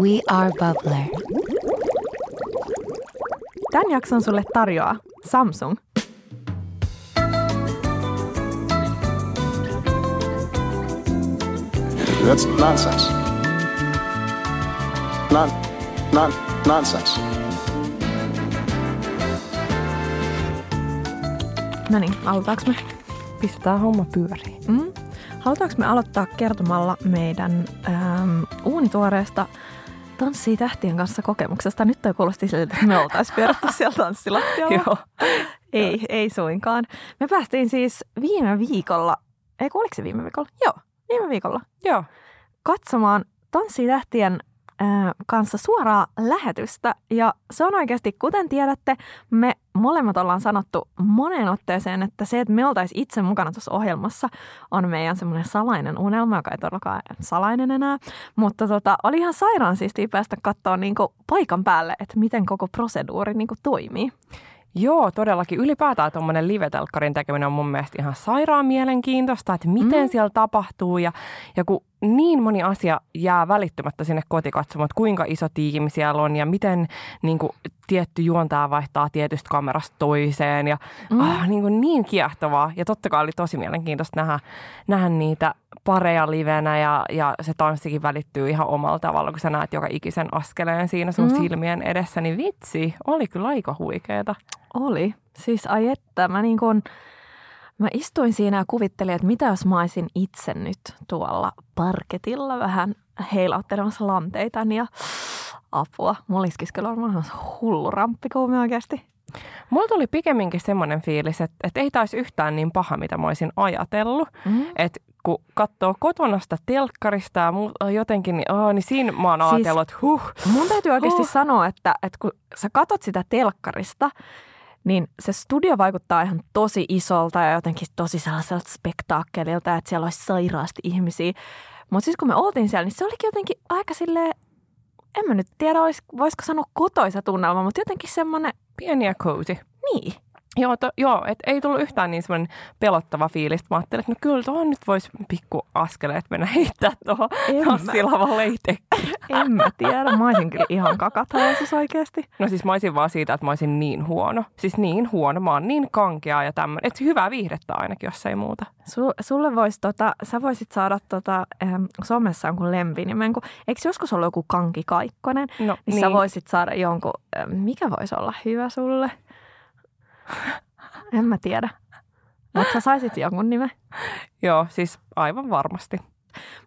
We are Bubbler. Tämän jakson sulle tarjoaa Samsung. That's nonsense. Non, non, nonsense. No niin, aloitetaanko me? Pistetään homma pyöriin. Mm? Halutaanko me aloittaa kertomalla meidän ähm, uunituoreesta Tanssii tähtien kanssa kokemuksesta? Nyt toi kuulosti siltä, että me oltaisiin pyörätty siellä tanssilattialla. Joo. Ei, ei suinkaan. Me päästiin siis viime viikolla, ei oliko se viime viikolla? Joo, viime viikolla Joo. katsomaan Tanssii tähtien ää, kanssa suoraa lähetystä. Ja se on oikeasti, kuten tiedätte, me molemmat ollaan sanottu moneen otteeseen, että se, että me oltaisiin itse mukana tuossa ohjelmassa, on meidän semmoinen salainen unelma, joka ei todellakaan salainen enää. Mutta tota, oli ihan sairaan siistiä päästä katsoa niinku paikan päälle, että miten koko proseduuri niinku toimii. Joo, todellakin. Ylipäätään tuommoinen live-telkkarin tekeminen on mun mielestä ihan sairaan mielenkiintoista, että miten mm. siellä tapahtuu ja, ja kun niin moni asia jää välittymättä sinne kotikatsomaan, että kuinka iso tiimi siellä on ja miten niin kuin, tietty juontaa vaihtaa tietystä kamerasta toiseen ja mm. ah, niin, kuin, niin kiehtovaa. Ja totta kai oli tosi mielenkiintoista nähdä, nähdä niitä pareja livenä ja, ja se tanssikin välittyy ihan omalla tavalla, kun sä näet joka ikisen askeleen siinä sun mm. silmien edessä, niin vitsi, oli kyllä aika huikeeta. Oli. Siis ai että, mä niin kun, mä istuin siinä ja kuvittelin, että mitä jos mä olisin itse nyt tuolla parketilla vähän heilauttelemassa lanteitani ja apua. Mulla olisikin kyllä varmaan hullu ramppikuumi oikeasti. Mulla tuli pikemminkin semmoinen fiilis, että, että ei taisi yhtään niin paha, mitä mä olisin ajatellut. Mm-hmm. Että kun katsoo kotona sitä telkkarista ja muu, jotenkin, niin, oh, niin siinä mä oon siis, ajatellut, että huh. Mun täytyy oikeasti huh. sanoa, että, että kun sä katot sitä telkkarista, niin se studio vaikuttaa ihan tosi isolta ja jotenkin tosi sellaiselta spektaakkelilta, että siellä olisi sairaasti ihmisiä. Mutta siis kun me oltiin siellä, niin se olikin jotenkin aika silleen, en mä nyt tiedä, olis, voisiko sanoa kotoisa tunnelma, mutta jotenkin semmoinen... Pieni ja cozy. Niin. Joo, to, joo et ei tullut yhtään niin semmoinen pelottava fiilis. Mä ajattelin, että no kyllä tuohon nyt voisi pikku askeleet mennä heittää tuohon tanssilavalle itsekin. En mä tiedä. Mä olisin kyllä ihan kakatalaisuus oikeasti. No siis mä olisin vaan siitä, että mä olisin niin huono. Siis niin huono. Mä oon niin kankea ja tämmöinen. Että hyvää viihdettä ainakin, jos ei muuta. Sul, sulle vois tota, sä voisit saada tota, ähm, somessa jonkun lempinimen. Kun, eikö joskus ollut joku Kanki Kaikkonen? No, niin, niin. sä voisit saada jonkun, äh, mikä voisi olla hyvä sulle? En mä tiedä. Mutta sä saisit jonkun nimen. Joo, siis aivan varmasti.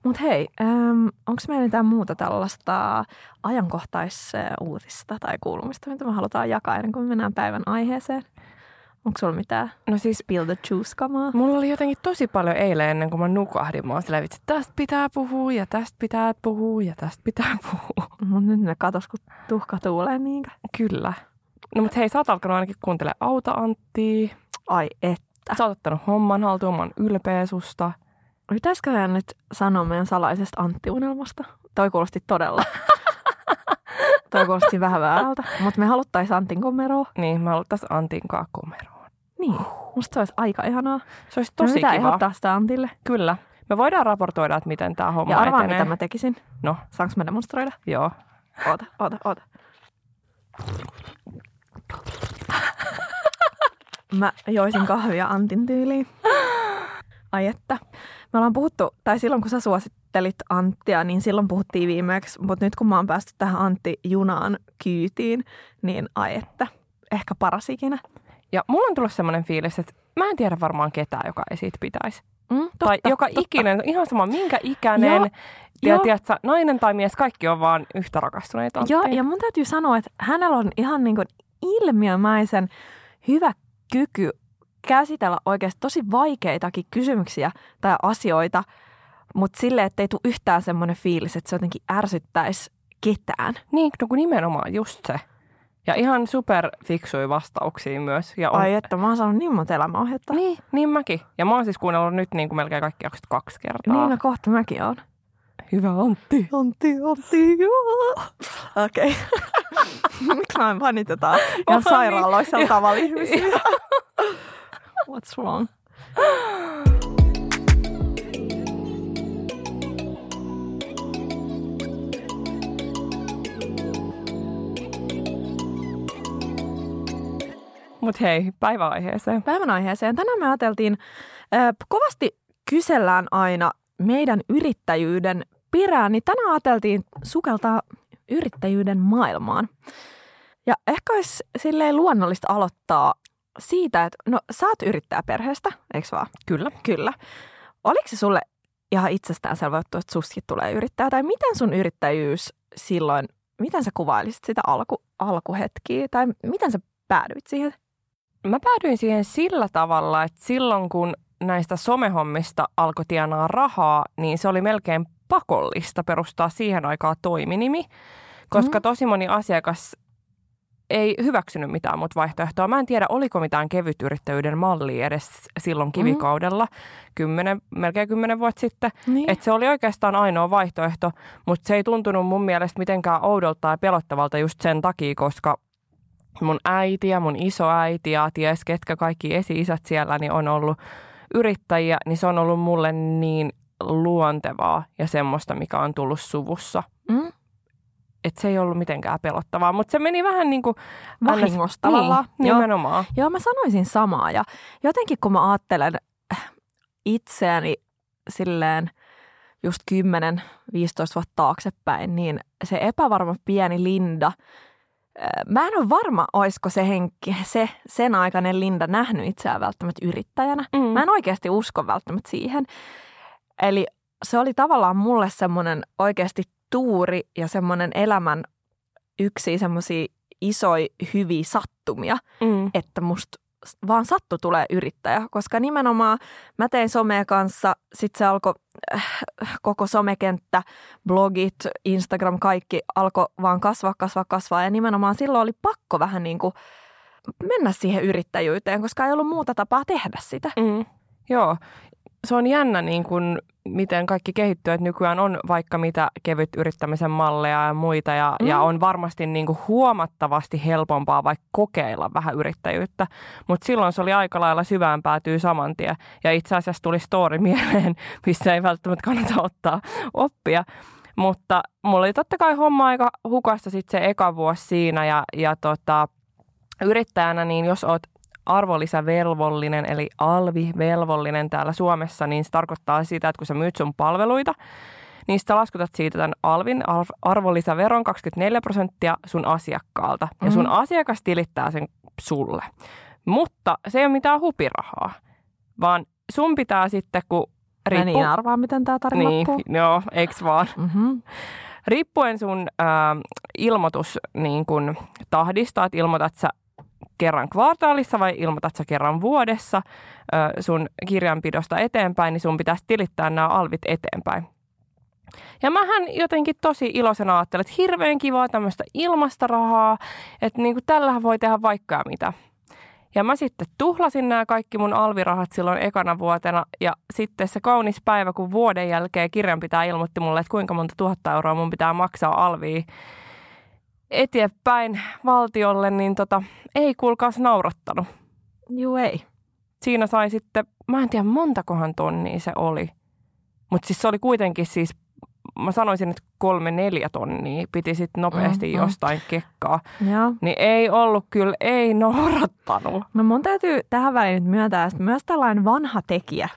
Mutta hei, ähm, onko meillä mitään muuta tällaista ajankohtaisuutista tai kuulumista, mitä me halutaan jakaa ennen kuin me mennään päivän aiheeseen? Onko sulla mitään no siis, spill the juice-kamaa? Mulla oli jotenkin tosi paljon eilen ennen kuin mä nukahdin. Mä oon että tästä pitää puhua ja tästä pitää puhua ja tästä pitää puhua. Mut nyt ne katos, kun tuhka tuulee niinkä. Kyllä. No mutta hei, sä oot alkanut ainakin kuuntele Auta Anttia. Ai että. Sä oot ottanut homman haltuun, mä oon ylpeä susta. Pitäisikö nyt sanoa meidän salaisesta Antti-unelmasta? Toi kuulosti todella. Toi kuulosti vähän väärältä. Mutta me haluttaisiin Antin komeroa. Niin, me haluttaisiin Antin komeroa. Niin, musta se olisi aika ihanaa. Se olisi tosi me kiva. ehdottaa sitä Antille. Kyllä. Me voidaan raportoida, että miten tämä homma Ja arvaa, etenee. mitä mä tekisin. No. Saanko mä demonstroida? Joo. Oota, oota, oota. Mä joisin kahvia Antin tyyliin. Ai että. Me ollaan puhuttu, tai silloin kun sä suosittelit Anttia, niin silloin puhuttiin viimeksi, mutta nyt kun mä oon päästy tähän Antti-junaan kyytiin, niin ai että. Ehkä paras ikinä. Ja mulla on tullut semmoinen fiilis, että mä en tiedä varmaan ketään, joka ei siitä pitäisi. Mm, totta, tai joka totta. ikinen, ihan sama minkä ikäinen, ja joo. tiedätkö, nainen tai mies, kaikki on vaan yhtä rakastuneita Joo, ja mun täytyy sanoa, että hänellä on ihan niin kuin ilmiömäisen hyvä kyky käsitellä oikeasti tosi vaikeitakin kysymyksiä tai asioita, mutta sille, että ei tule yhtään semmoinen fiilis, että se jotenkin ärsyttäisi ketään. Niin, no kun nimenomaan just se. Ja ihan super fiksui vastauksia myös. Ja on... Ai että, mä oon saanut niin monta elämäohjetta. Niin, niin mäkin. Ja mä oon siis kuunnellut nyt niin kuin melkein kaikki jaksot kaksi kertaa. Niin, no kohta mäkin oon. Hyvä Antti. Antti, Antti, Okei. Okay. Mä panitetaan. Ja niin. sairaaloissa on tavalla ihmisiä. What's wrong? Mut hei, päiväaiheeseen. Päivän aiheeseen. Tänään me ajateltiin, äh, kovasti kysellään aina meidän yrittäjyyden perään, niin tänään ajateltiin sukeltaa yrittäjyyden maailmaan. Ja ehkä olisi silleen luonnollista aloittaa siitä, että no sä oot yrittäjäperheestä, eikö vaan? Kyllä. Kyllä. Oliko se sulle ihan itsestäänselvä juttu, että suskin tulee yrittäjä? Tai miten sun yrittäjyys silloin, miten sä kuvailisit sitä alku, alkuhetkiä? Tai miten sä päädyit siihen? Mä päädyin siihen sillä tavalla, että silloin kun näistä somehommista alkoi tienaa rahaa, niin se oli melkein pakollista perustaa siihen aikaan toiminimi, koska Mm. tosi moni asiakas ei hyväksynyt mitään muuta vaihtoehtoa. Mä en tiedä, oliko mitään kevytyrittäjyyden mallia edes silloin kivikaudella, kymmenen, melkein kymmenen vuotta sitten. Niin. Et se oli oikeastaan ainoa vaihtoehto, mutta se ei tuntunut mun mielestä mitenkään oudolta ja pelottavalta just sen takia, koska mun äiti ja mun isoäiti ja ties ketkä kaikki esi-isät siellä niin on ollut yrittäjiä, niin se on ollut mulle niin luontevaa ja semmoista, mikä on tullut suvussa. Mm? Että se ei ollut mitenkään pelottavaa, mutta se meni vähän niin kuin... Vahingossa tavallaan. Niin, Joo. nimenomaan. Joo, mä sanoisin samaa. Ja jotenkin kun mä ajattelen äh, itseäni silleen just 10-15 vuotta taaksepäin, niin se epävarma pieni Linda, äh, mä en ole varma, olisiko se, henki, se sen aikainen Linda nähnyt itseään välttämättä yrittäjänä. Mm. Mä en oikeasti usko välttämättä siihen. Eli se oli tavallaan mulle semmoinen oikeasti tuuri ja semmoinen elämän yksi semmoisia isoja hyviä sattumia, Mm. että musta vaan sattu tulee yrittäjä, koska nimenomaan mä tein somea kanssa, sit se alkoi äh, koko somekenttä, blogit, Instagram, kaikki alkoi vaan kasvaa, kasvaa, kasvaa ja nimenomaan silloin oli pakko vähän niin kuin mennä siihen yrittäjyyteen, koska ei ollut muuta tapaa tehdä sitä. Mm. Joo, se on jännä, niin kun, miten kaikki kehittyy, että nykyään on vaikka mitä kevyt yrittämisen malleja ja muita, ja, Mm. ja on varmasti niin kuin huomattavasti helpompaa vaikka kokeilla vähän yrittäjyyttä, mutta silloin se oli aika lailla syvään päätyy saman tien, ja itse asiassa tuli story mieleen, missä ei välttämättä kannata ottaa oppia, mutta mulla oli totta kai homma aika hukassa sitten se eka vuosi siinä, ja, ja tota, yrittäjänä, niin jos oot arvonlisävelvollinen, eli alvivelvollinen täällä Suomessa, niin se tarkoittaa sitä, että kun sä myyt sun palveluita, niin sä laskutat siitä tämän alvin arv- arvonlisäveron 24 prosenttia sun asiakkaalta. Ja sun Mhm. asiakas tilittää sen sulle. Mutta se ei ole mitään hupirahaa, vaan sun pitää sitten, kun Mä riippuu... niin arvaan, miten tämä tarina niin, loppuu. joo, eiks vaan? Mm-hmm. riippuen sun ää, ilmoitus niin kun, tahdista, että ilmoitat sä kerran kvartaalissa vai ilmoitat sä kerran vuodessa sun kirjanpidosta eteenpäin, niin sun pitäisi tilittää nämä alvit eteenpäin. Ja mähän jotenkin tosi iloisena ajattelin, että hirveän kivaa tämmöistä ilmasta rahaa, että niin kuin tällähän voi tehdä vaikka mitä. Ja mä sitten tuhlasin nämä kaikki mun alvirahat silloin ekana vuotena ja sitten se kaunis päivä, kun vuoden jälkeen kirjanpitäjä ilmoitti mulle, että kuinka monta tuhatta euroa mun pitää maksaa alviin eteenpäin valtiolle, niin tota, ei kuulkaas naurattanut. Juu ei. Siinä sai sitten, mä en tiedä montakohan tonnia se oli, mutta siis se oli kuitenkin siis, mä sanoisin, että kolme neljä tonnia piti sitten nopeasti Mm, mm. jostain kekkaa. Joo. Niin ei ollut kyllä, ei naurattanut. No mun täytyy tähän väliin nyt myöntää, että myös tällainen vanha tekijä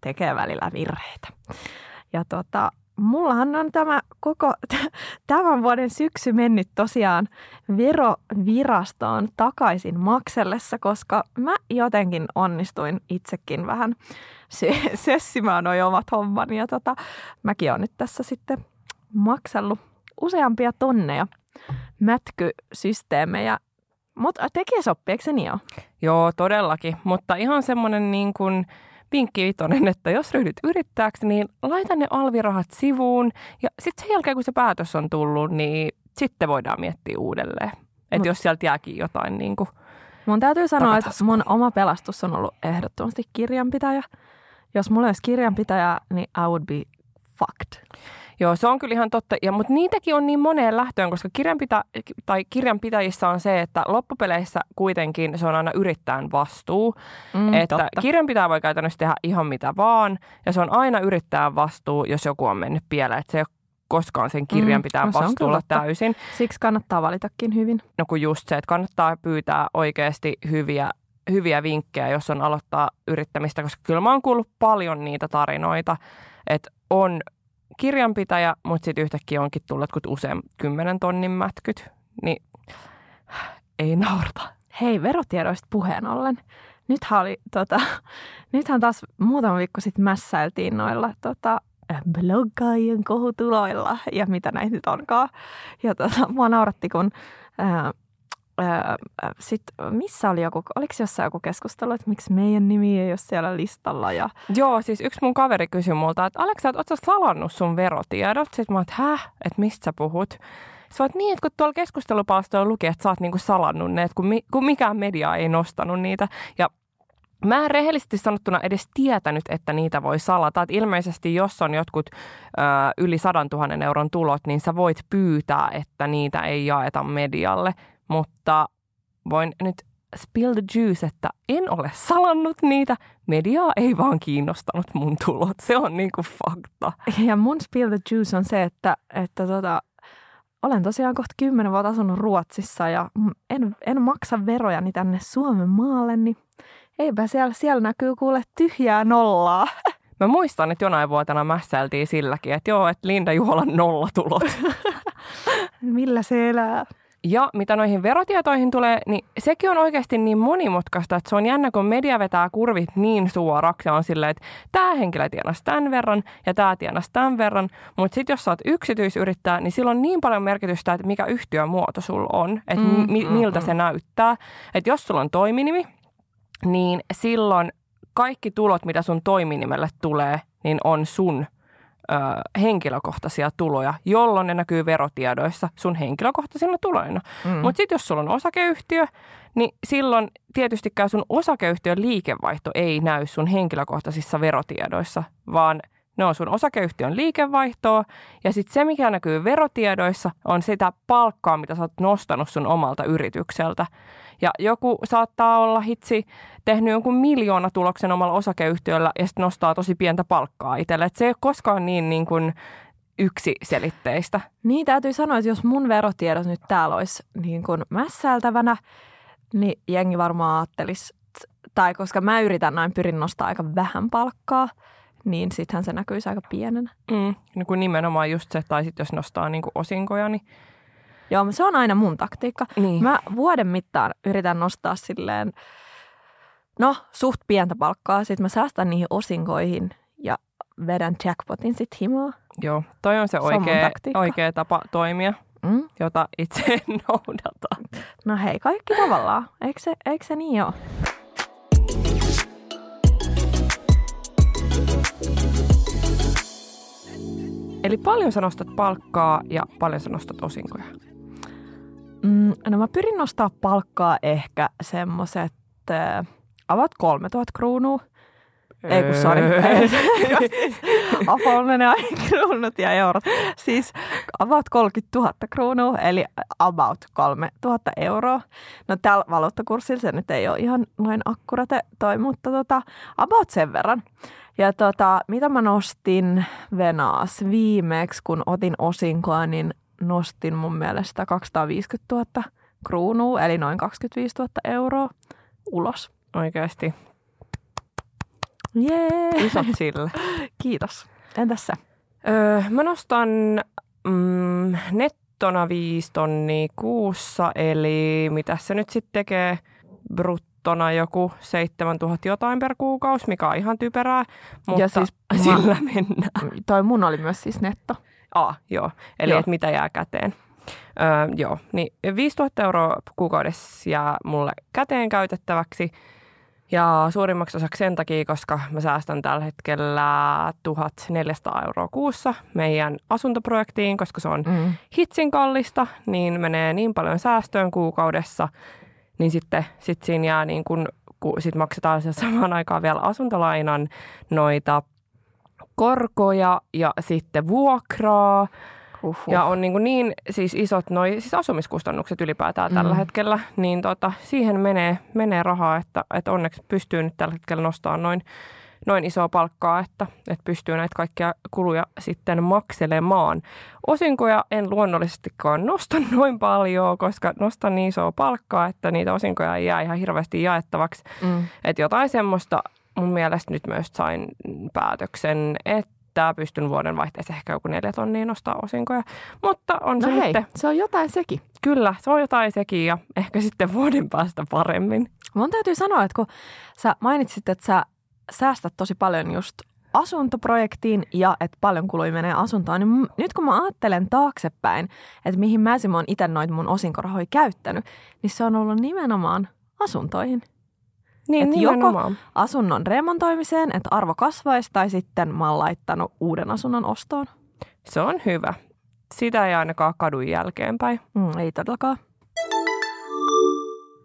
tekee välillä virheitä. Ja tota, mullahan on tämä koko tämän vuoden syksy mennyt tosiaan verovirastoon takaisin maksellessa, koska mä jotenkin onnistuin itsekin vähän sö- sössimään noi omat hommani. Ja tota, mäkin olen nyt tässä sitten maksellut useampia tonneja mätkysysteemejä. Mutta tekijäsoppi, eikö se niin ole? Joo, todellakin. Mutta ihan semmoinen niin kuin vinkki vitonen, että jos ryhdyt yrittäjäksi, niin laita ne alvirahat sivuun. Ja sitten sen jälkeen, kun se päätös on tullut, niin sitten voidaan miettiä uudelleen. Että Mut- jos sieltä jääkin jotain niin kuin, Mun täytyy sanoa, että mun oma pelastus on ollut ehdottomasti kirjanpitäjä. Jos mulla olisi kirjanpitäjä, niin I would be fucked. Joo, se on kyllä ihan totta. Ja, mutta niitäkin on niin moneen lähtöön, koska kirjanpita, tai kirjanpitäjissä on se, että loppupeleissä kuitenkin se on aina yrittäjän vastuu. Mm, että totta. kirjanpitäjä voi käytännössä tehdä ihan mitä vaan, ja se on aina yrittäjän vastuu, jos joku on mennyt pieleen. Että se ei ole koskaan sen kirjan Mm, pitää no se on vastuulla täysin. Siksi kannattaa valitakin hyvin. No kun just se, että kannattaa pyytää oikeasti hyviä, hyviä vinkkejä, jos on aloittaa yrittämistä, koska kyllä mä oon kuullut paljon niitä tarinoita, että on kirjanpitäjä, mutta sitten yhtäkkiä onkin tullut kun usein kymmenen tonnin mätkyt, niin ei naurata. Hei, verotiedoista puheen ollen. Nythän, oli, tota, nythän taas muutama viikko sitten mässäiltiin noilla tota, bloggaajien kohutuloilla ja mitä näitä nyt onkaan. Ja tota, mua nauratti, kun ää, ää, sit, missä oli joku, oliko jossain joku keskustelu, että miksi meidän nimi ei ole siellä listalla ja Joo, siis yksi mun kaveri kysyi multa, että Aleksa, ootko sä salannut sun verotiedot? Sitten mä oon, että häh, että mistä sä puhut? Sä oot niin, että kun tuolla keskustelupalstoilla luki, että sä oot niinku salannut ne, että kun, mi- kun mikään media ei nostanut niitä. Ja mä en rehellisesti sanottuna edes tietänyt, että niitä voi salata. Et ilmeisesti jos on jotkut ö, yli 100 000 euron tulot, niin sä voit pyytää, että niitä ei jaeta medialle. Mutta voin nyt spill the juice, että en ole salannut niitä. Mediaa ei vaan kiinnostanut mun tulot. Se on niinku fakta. Ja mun spill the juice on se, että, että tota, olen tosiaan kohta kymmenen vuotta asunut Ruotsissa ja en, en maksa verojani tänne Suomen maalle, niin eipä siellä, siellä näkyy kuule tyhjää nollaa. Mä muistan, että jonain vuotena mässäiltiin silläkin, että joo, että Linda Juholan nollatulot. Millä se elää? Ja mitä noihin verotietoihin tulee, niin sekin on oikeasti niin monimutkaista, että se on jännä, kun media vetää kurvit niin suoraksi ja on silleen, että tämä henkilö tienasi tämän verran ja tämä tienasi tämän verran. Mutta sitten jos sä oot yksityisyrittäjä, niin sillä on niin paljon merkitystä, että mikä yhtiömuoto sulla on, että Mm, mi- mm, miltä mm. se näyttää. Että jos sulla on toiminimi, niin silloin kaikki tulot, mitä sun toiminimelle tulee, niin on sun ö, henkilökohtaisia tuloja, jolloin ne näkyy verotiedoissa sun henkilökohtaisina tuloina. Mm. Mutta sitten jos sulla on osakeyhtiö, niin silloin tietystikään sun osakeyhtiön liikevaihto ei näy sun henkilökohtaisissa verotiedoissa, vaan ne on sun osakeyhtiön liikevaihtoa. Ja sitten se, mikä näkyy verotiedoissa, on sitä palkkaa, mitä sä oot nostanut sun omalta yritykseltä. Ja joku saattaa olla hitsi tehnyt jonkun miljoona tuloksen omalla osakeyhtiöllä ja sitten nostaa tosi pientä palkkaa itselle. Et se ei ole koskaan niin, niin kuin yksiselitteistä. Niin täytyy sanoa, että jos mun verotiedot nyt täällä olisi niin kuin mässäiltävänä, niin jengi varmaan ajattelisi, tai koska mä yritän näin, pyrin nostaa aika vähän palkkaa, niin sittenhän se näkyisi aika pienenä. Mm, niin kuin nimenomaan just se, tai sitten jos nostaa niin kuin osinkoja, niin Joo, se on aina mun taktiikka. Niin. Mä vuoden mittaan yritän nostaa silleen, no suht pientä palkkaa, sitten mä säästän niihin osinkoihin ja vedän jackpotin sit himaa. Joo, toi on se on oikea, taktiikka. oikea tapa toimia, Mm? jota itse en noudata. No hei, kaikki tavallaan. Eikö se, eikö se niin ole? Eli paljon sä nostat palkkaa ja paljon sä nostat osinkoja. Mm, no mä pyrin nostaa palkkaa ehkä semmoset äh, about 3000 kruunua. Ei kun sori. Apol menee aina kruunut ja eurot. Siis about 30 000 kruunua, eli about 3000 euroa. No tällä valuuttakurssilla se nyt ei ole ihan noin akkurate toi, mutta tota, about sen verran. Ja tota, mitä mä nostin Venaas viimeksi, kun otin osinkoa, niin nostin mun mielestä 250 000 kruunua, eli noin 25 000 euroa ulos. Oikeasti. Jee! Isot sille. Kiitos. Entäs sä? Öö, mä nostan mm, nettona viisi tonnia kuussa, eli mitä se nyt sitten tekee bruttona joku 7000 jotain per kuukausi, mikä on ihan typerää, mutta Ja siis mä- sillä mennään. Toi mun oli myös siis netto. Ah, joo. Eli Joo. että mitä jää käteen. Öö, joo, niin 5000 euroa kuukaudessa jää mulle käteen käytettäväksi. Ja suurimmaksi osaksi sen takia, koska mä säästän tällä hetkellä 1400 euroa kuussa meidän asuntoprojektiin, koska se on Mm. hitsin kallista, niin menee niin paljon säästöön kuukaudessa, niin sitten sit siinä jää niin kun, kun sit maksetaan se samaan aikaan vielä asuntolainan noita korkoja ja sitten vuokraa. Uhuh. Ja on niin, niin siis isot noi, siis asumiskustannukset ylipäätään tällä Mm. hetkellä, niin tota, siihen menee, menee rahaa, että, että onneksi pystyy nyt tällä hetkellä nostamaan noin, noin isoa palkkaa, että, että pystyy näitä kaikkia kuluja sitten makselemaan. Osinkoja en luonnollisestikaan nosta noin paljon, koska nostan niin isoa palkkaa, että niitä osinkoja ei jää ihan hirveästi jaettavaksi. Mm. Että jotain semmoista mun mielestä nyt myös sain päätöksen, että pystyn vuoden vaihteessa ehkä joku neljä tonnia nostaa osinkoja. Mutta on no se hei, nyt, se on jotain sekin. kyllä, se on jotain sekin ja ehkä sitten vuoden päästä paremmin. Mun täytyy sanoa, että kun sä mainitsit, että sä säästät tosi paljon just asuntoprojektiin ja että paljon kului menee asuntoon, niin nyt kun mä ajattelen taaksepäin, että mihin mä oon itse noita mun osinkorahoja käyttänyt, niin se on ollut nimenomaan asuntoihin. Niin, Et joko nimenomaan. asunnon remontoimiseen, että arvo kasvaisi, tai sitten mä oon laittanut uuden asunnon ostoon. Se on hyvä. Sitä ei ainakaan kadu jälkeenpäin. Mm, ei todellakaan.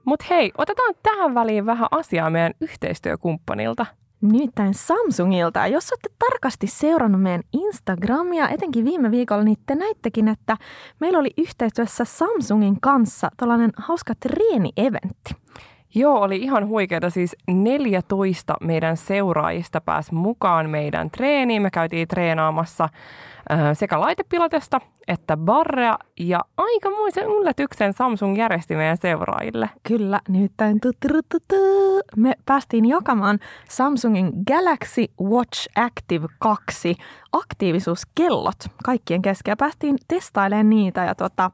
Mutta hei, otetaan tähän väliin vähän asiaa meidän yhteistyökumppanilta. Nimittäin Samsungilta. Jos olette tarkasti seurannut meidän Instagramia, etenkin viime viikolla, niin te näittekin, että meillä oli yhteistyössä Samsungin kanssa tällainen hauska treeni-eventti. Joo, oli ihan huikeeta. Siis 14 meidän seuraajista pääsi mukaan meidän treeniin. Me käytiin treenaamassa sekä laitepilatesta että barrea. Ja aikamoisen yllätyksen Samsung järjesti meidän seuraajille. Kyllä, tuturututu. me päästiin jakamaan Samsungin Galaxy Watch Active 2 aktiivisuuskellot kaikkien kesken. Ja päästiin testailemaan niitä ja tota,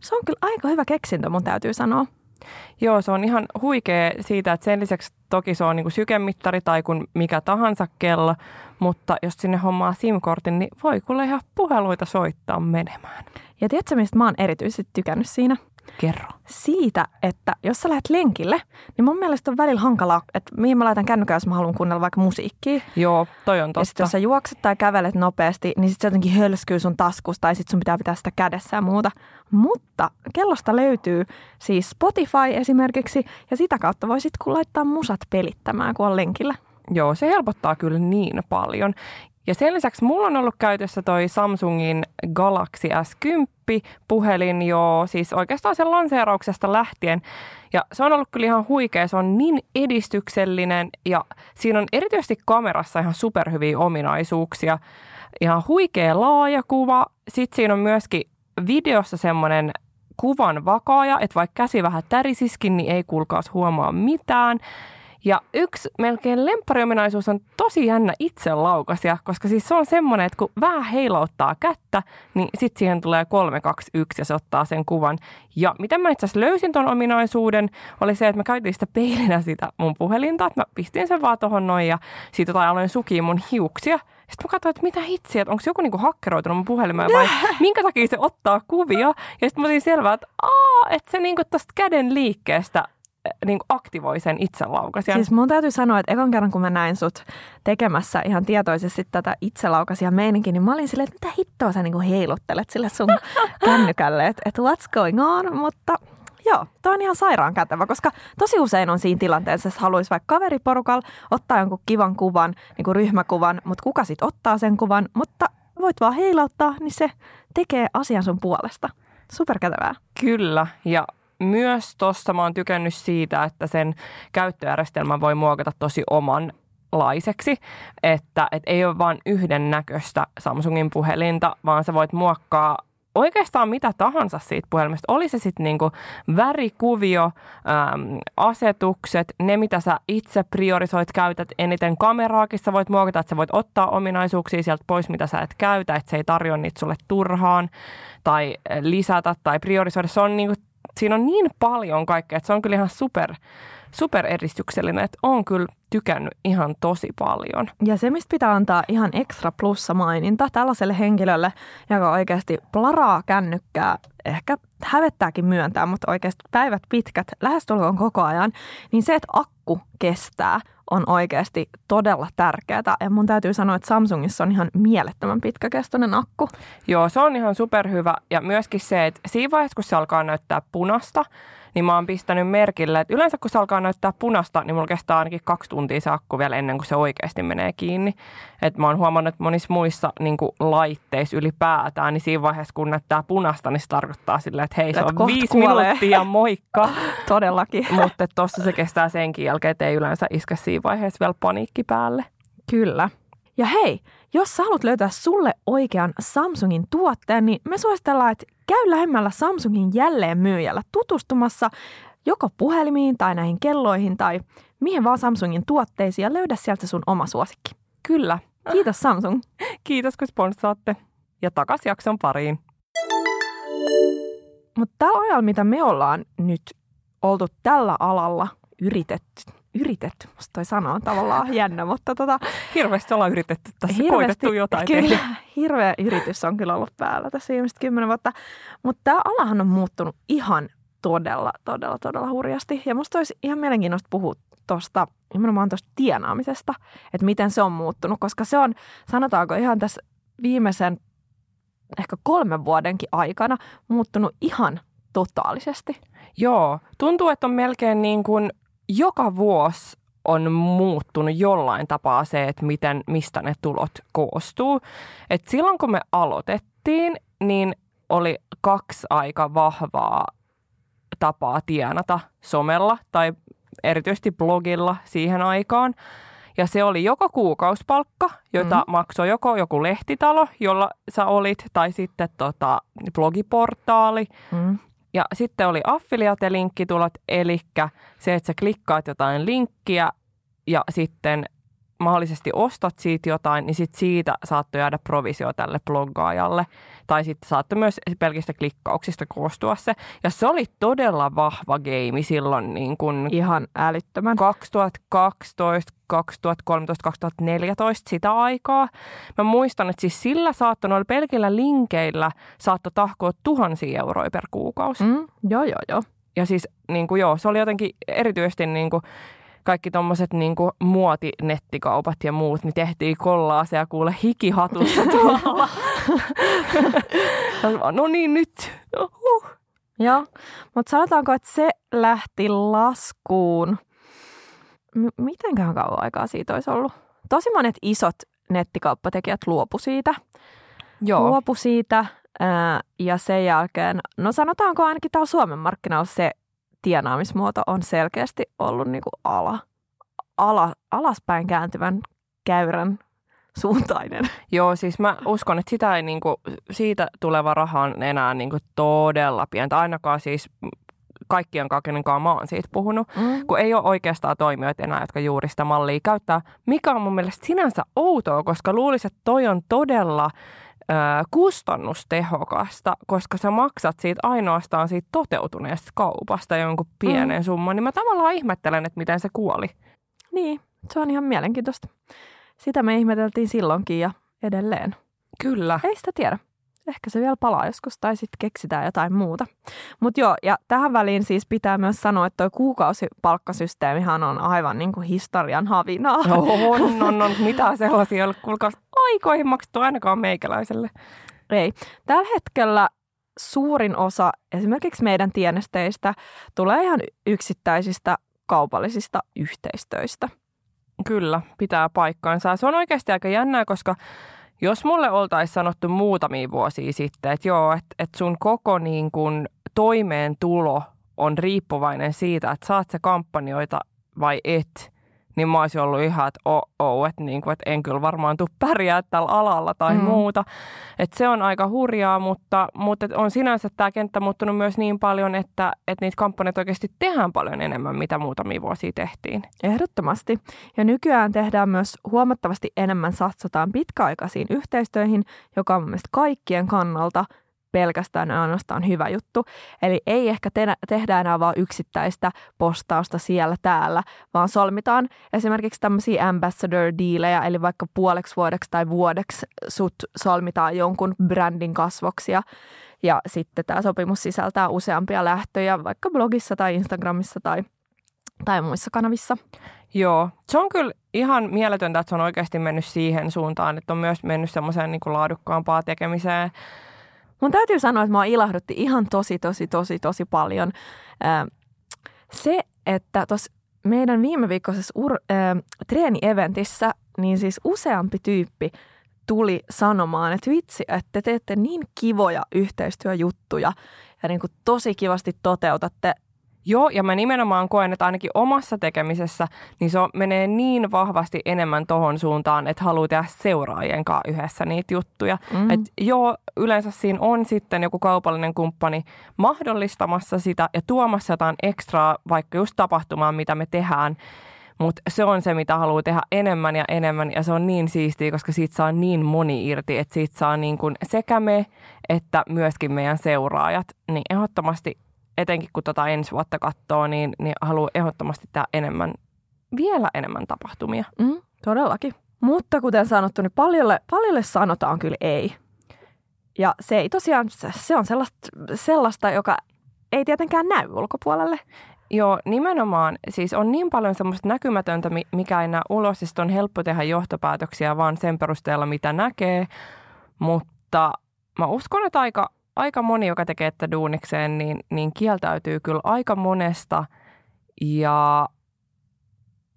se on kyllä aika hyvä keksintö, mun täytyy sanoa. Joo, se on ihan huikea siitä, että sen lisäksi toki se on niin kuin sykemittari tai kun mikä tahansa kello, mutta jos sinne hommaa SIM-kortin, niin voi kuule ihan puheluita soittaa menemään. Ja tiedätkö, mistä mä oon erityisesti tykännyt siinä? Kerro. Siitä, että jos sä lähdet lenkille, niin mun mielestä on välillä hankalaa, että mihin mä laitan kännykän, jos mä haluan kuunnella vaikka musiikkia. Joo, toi on Ja sitten totta. jos sä juokset tai kävelet nopeasti, niin sitten se jotenkin hölskyy sun taskusta tai sitten sun pitää pitää sitä kädessä ja muuta. Mutta kellosta löytyy siis Spotify esimerkiksi ja sitä kautta voisit kun laittaa musat pelittämään, kun on lenkillä. Joo, se helpottaa kyllä niin paljon. Ja sen lisäksi mulla on ollut käytössä toi Samsungin Galaxy S10 puhelin jo siis oikeastaan sen lanseerauksesta lähtien. Ja se on ollut kyllä ihan huikea, se on niin edistyksellinen ja siinä on erityisesti kamerassa ihan superhyviä ominaisuuksia. Ihan huikea laaja kuva. Sitten siinä on myöskin videossa semmoinen kuvan vakaaja, että vaikka käsi vähän tärisiskin, niin ei kuulkaas huomaa mitään. Ja yksi melkein lemppariominaisuus on tosi jännä itselaukasia, koska siis se on semmoinen, että kun vähän heilauttaa kättä, niin sitten siihen tulee 3, 2, 1 ja se ottaa sen kuvan. Ja miten mä itse asiassa löysin ton ominaisuuden, oli se, että mä käytin sitä peilinä sitä mun puhelinta, että mä pistin sen vaan tohon noin ja siitä tai aloin sukiin mun hiuksia. Sitten mä katsoin, että mitä hitsiä, että onko se joku niinku hakkeroitunut mun puhelimeen vai minkä takia se ottaa kuvia. Ja sitten mä olin selvää, että, aa, että se niinku tosta käden liikkeestä niin aktivoi sen itselaukasijan. Siis mun täytyy sanoa, että ekan kerran kun mä näin sut tekemässä ihan tietoisesti tätä itselaukasia meininkin, niin mä olin silleen, että mitä hittoa sä niinku heiluttelet sille sun kännykälle, että et what's going on, mutta joo, toi on ihan sairaan kätevä, koska tosi usein on siinä tilanteessa, että haluaisi vaikka kaveriporukalla ottaa jonkun kivan kuvan, niin kuin ryhmäkuvan, mutta kuka sitten ottaa sen kuvan, mutta voit vaan heilauttaa, niin se tekee asian sun puolesta. Superkätevää. Kyllä, ja myös tuossa mä oon tykännyt siitä, että sen käyttöjärjestelmän voi muokata tosi oman laiseksi, että et ei ole vain yhden näköistä Samsungin puhelinta, vaan sä voit muokkaa oikeastaan mitä tahansa siitä puhelimesta. Oli se sitten niinku värikuvio, äm, asetukset, ne mitä sä itse priorisoit, käytät eniten kameraakin, sä voit muokata, että sä voit ottaa ominaisuuksia sieltä pois, mitä sä et käytä, että se ei tarjoa niitä sulle turhaan tai lisätä tai priorisoida. Se on niinku, siinä on niin paljon kaikkea, että se on kyllä ihan super, super edistyksellinen, että on kyllä tykännyt ihan tosi paljon. Ja se, mistä pitää antaa ihan ekstra plussa maininta tällaiselle henkilölle, joka oikeasti plaraa kännykkää, ehkä hävettääkin myöntää, mutta oikeasti päivät pitkät, lähestulkoon koko ajan, niin se, että akku kestää, on oikeasti todella tärkeää. Ja mun täytyy sanoa, että Samsungissa on ihan mielettömän pitkäkestoinen akku. Joo, se on ihan superhyvä. Ja myöskin se, että siinä vaiheessa, kun se alkaa näyttää punasta, niin mä oon pistänyt merkille, että yleensä kun se alkaa näyttää punasta, niin mulla kestää ainakin kaksi tuntia akku vielä ennen kuin se oikeasti menee kiinni. Et mä oon huomannut, että monissa muissa niin laitteissa ylipäätään, niin siinä vaiheessa kun näyttää punasta, niin se tarkoittaa silleen, että hei, se Et on viisi kuolee. minuuttia, moikka. Todellakin. Mutta tuossa se kestää senkin jälkeen, että ei yleensä iske siinä vaiheessa vielä paniikki päälle. Kyllä. Ja hei, jos sä haluat löytää sulle oikean Samsungin tuotteen, niin me suositellaan, että käy lähemmällä Samsungin jälleenmyyjällä tutustumassa joko puhelimiin tai näihin kelloihin tai mihin vaan Samsungin tuotteisiin ja löydä sieltä sun oma suosikki. Kyllä. Kiitos Samsung. Kiitos kun sponssaatte. Ja takas jakson pariin. Mutta tällä ajalla, mitä me ollaan nyt oltu tällä alalla yritetty, yritetty, musta toi sana on tavallaan jännä, mutta tota, Hirveästi ollaan yritetty tässä, Hirveästi, koitettu jotain kyllä, tehdä. hirveä yritys on kyllä ollut päällä tässä viimeiset kymmenen vuotta. Mutta tämä alahan on muuttunut ihan todella, todella, todella hurjasti. Ja musta olisi ihan mielenkiintoista puhua tuosta, nimenomaan tuosta tienaamisesta, että miten se on muuttunut, koska se on, sanotaanko ihan tässä viimeisen ehkä kolmen vuodenkin aikana muuttunut ihan totaalisesti. Joo, tuntuu, että on melkein niin kuin joka vuosi on muuttunut jollain tapaa se, että miten, mistä ne tulot koostuu. Et silloin kun me aloitettiin, niin oli kaksi aika vahvaa tapaa tienata somella tai erityisesti blogilla siihen aikaan. Ja se oli joko kuukausipalkka, jota mm-hmm. maksoi joko joku lehtitalo, jolla sä olit, tai sitten tota, blogiportaali. Mm. Ja sitten oli affiliate-linkkitulot, eli se, että sä klikkaat jotain linkkiä ja sitten mahdollisesti ostat siitä jotain, niin sitten siitä saattoi jäädä provisio tälle bloggaajalle. Tai sitten saattoi myös pelkistä klikkauksista koostua se. Ja se oli todella vahva game silloin niin kuin Ihan älyttömän. 2012, 2013, 2014 sitä aikaa. Mä muistan, että siis sillä saattoi noilla pelkillä linkeillä saattoi tahkoa tuhansia euroja per kuukausi. Mm, joo, joo, joo. Ja siis niin kuin joo, se oli jotenkin erityisesti niin kuin kaikki tommoset niin muotinettikaupat ja muut, niin tehtiin kollaaseja kuule hikihatussa tuolla. no niin nyt. Uh. Joo, mutta sanotaanko, että se lähti laskuun. M- mitenkään kauan aikaa siitä olisi ollut? Tosi monet isot nettikauppatekijät luopu siitä. Joo. Luopu siitä ja sen jälkeen, no sanotaanko ainakin täällä Suomen markkinalla se tienaamismuoto on selkeästi ollut niinku ala, ala, alaspäin kääntyvän käyrän suuntainen. Joo, siis mä uskon, että sitä ei niinku, siitä tuleva raha on enää niinku todella pientä. Ainakaan siis kaikkien kanssa, mä oon siitä puhunut, Mm. kun ei ole oikeastaan toimijoita enää, jotka juuri sitä mallia käyttää, mikä on mun mielestä sinänsä outoa, koska luulisin, että toi on todella kustannustehokasta, koska sä maksat siitä ainoastaan siitä toteutuneesta kaupasta jonkun pienen mm. summan, niin mä tavallaan ihmettelen, että miten se kuoli. Niin, se on ihan mielenkiintoista. Sitä me ihmeteltiin silloinkin ja edelleen. Kyllä. Ei sitä tiedä. Ehkä se vielä palaa joskus tai sitten keksitään jotain muuta. Mutta joo, ja tähän väliin siis pitää myös sanoa, että tuo kuukausipalkkasysteemihan on aivan niin kuin historian havinaa. On, on, on. Mitä sellaisia ei ole, aikoihin maksettu ainakaan meikäläiselle. Ei. Tällä hetkellä suurin osa esimerkiksi meidän tienesteistä tulee ihan yksittäisistä kaupallisista yhteistöistä. Kyllä, pitää paikkaansa. Se on oikeasti aika jännää, koska jos mulle oltaisiin sanottu muutamia vuosia sitten, että joo, että, että sun koko niin kuin toimeentulo on riippuvainen siitä, että saat sä kampanjoita vai et, niin mä olisin ollut ihan, että oh, oh että, niin kuin, että en kyllä varmaan tule pärjää tällä alalla tai Mm. muuta. Että se on aika hurjaa, mutta, mutta on sinänsä tämä kenttä muuttunut myös niin paljon, että, että niitä kampanjoita oikeasti tehdään paljon enemmän, mitä muutamia vuosia tehtiin. Ehdottomasti. Ja nykyään tehdään myös huomattavasti enemmän satsataan pitkäaikaisiin yhteistöihin, joka on mun mielestä kaikkien kannalta pelkästään ainoastaan hyvä juttu. Eli ei ehkä te- tehdä enää vaan yksittäistä postausta siellä täällä, vaan solmitaan esimerkiksi tämmöisiä ambassador-diilejä, eli vaikka puoleksi vuodeksi tai vuodeksi sut solmitaan jonkun brändin kasvoksia. Ja sitten tämä sopimus sisältää useampia lähtöjä vaikka blogissa tai Instagramissa tai, tai muissa kanavissa. Joo, se on kyllä ihan mieletöntä, että se on oikeasti mennyt siihen suuntaan, että on myös mennyt semmoiseen niin laadukkaampaa tekemiseen. Mun täytyy sanoa, että mua ilahdutti ihan tosi, tosi, tosi, tosi paljon se, että tuossa meidän viime viikkoisessa ur- ää, treeni-eventissä, niin siis useampi tyyppi tuli sanomaan, että vitsi, että te teette niin kivoja yhteistyöjuttuja ja niin kuin tosi kivasti toteutatte Joo, ja mä nimenomaan koen, että ainakin omassa tekemisessä, niin se on, menee niin vahvasti enemmän tohon suuntaan, että haluaa tehdä seuraajien kanssa yhdessä niitä juttuja. Mm. Et joo, yleensä siinä on sitten joku kaupallinen kumppani mahdollistamassa sitä ja tuomassa jotain ekstraa vaikka just tapahtumaan, mitä me tehdään. Mutta se on se, mitä haluaa tehdä enemmän ja enemmän ja se on niin siistiä, koska siitä saa niin moni irti, että siitä saa niin kuin sekä me että myöskin meidän seuraajat. Niin ehdottomasti, etenkin kun tota ensi vuotta katsoo, niin, niin haluaa ehdottomasti tehdä enemmän, vielä enemmän tapahtumia. Mm, todellakin. Mutta kuten sanottu, niin paljolle, paljolle sanotaan kyllä ei. Ja se ei tosiaan, se on sellaista, sellaista joka ei tietenkään näy ulkopuolelle. Joo, nimenomaan. Siis on niin paljon semmoista näkymätöntä, mikä ei näe ulos. Siis on helppo tehdä johtopäätöksiä vaan sen perusteella, mitä näkee. Mutta mä uskon, että aika, aika moni, joka tekee että duunikseen, niin, niin kieltäytyy kyllä aika monesta. Ja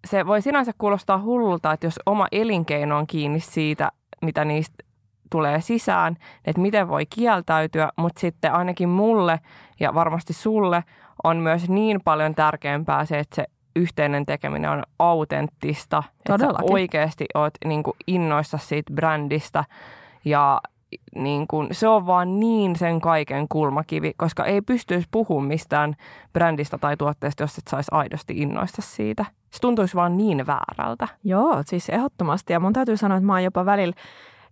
se voi sinänsä kuulostaa hullulta, että jos oma elinkeino on kiinni siitä, mitä niistä tulee sisään, että miten voi kieltäytyä, mutta sitten ainakin mulle ja varmasti sulle on myös niin paljon tärkeämpää se, että se yhteinen tekeminen on autenttista. Todellakin. Että sä oikeasti oot niin innoissa siitä brändistä ja niin kuin, se on vaan niin sen kaiken kulmakivi, koska ei pystyisi puhumaan mistään brändistä tai tuotteesta, jos et saisi aidosti innoista siitä. Se tuntuisi vaan niin väärältä. Joo, siis ehdottomasti. Ja mun täytyy sanoa, että mä oon jopa välillä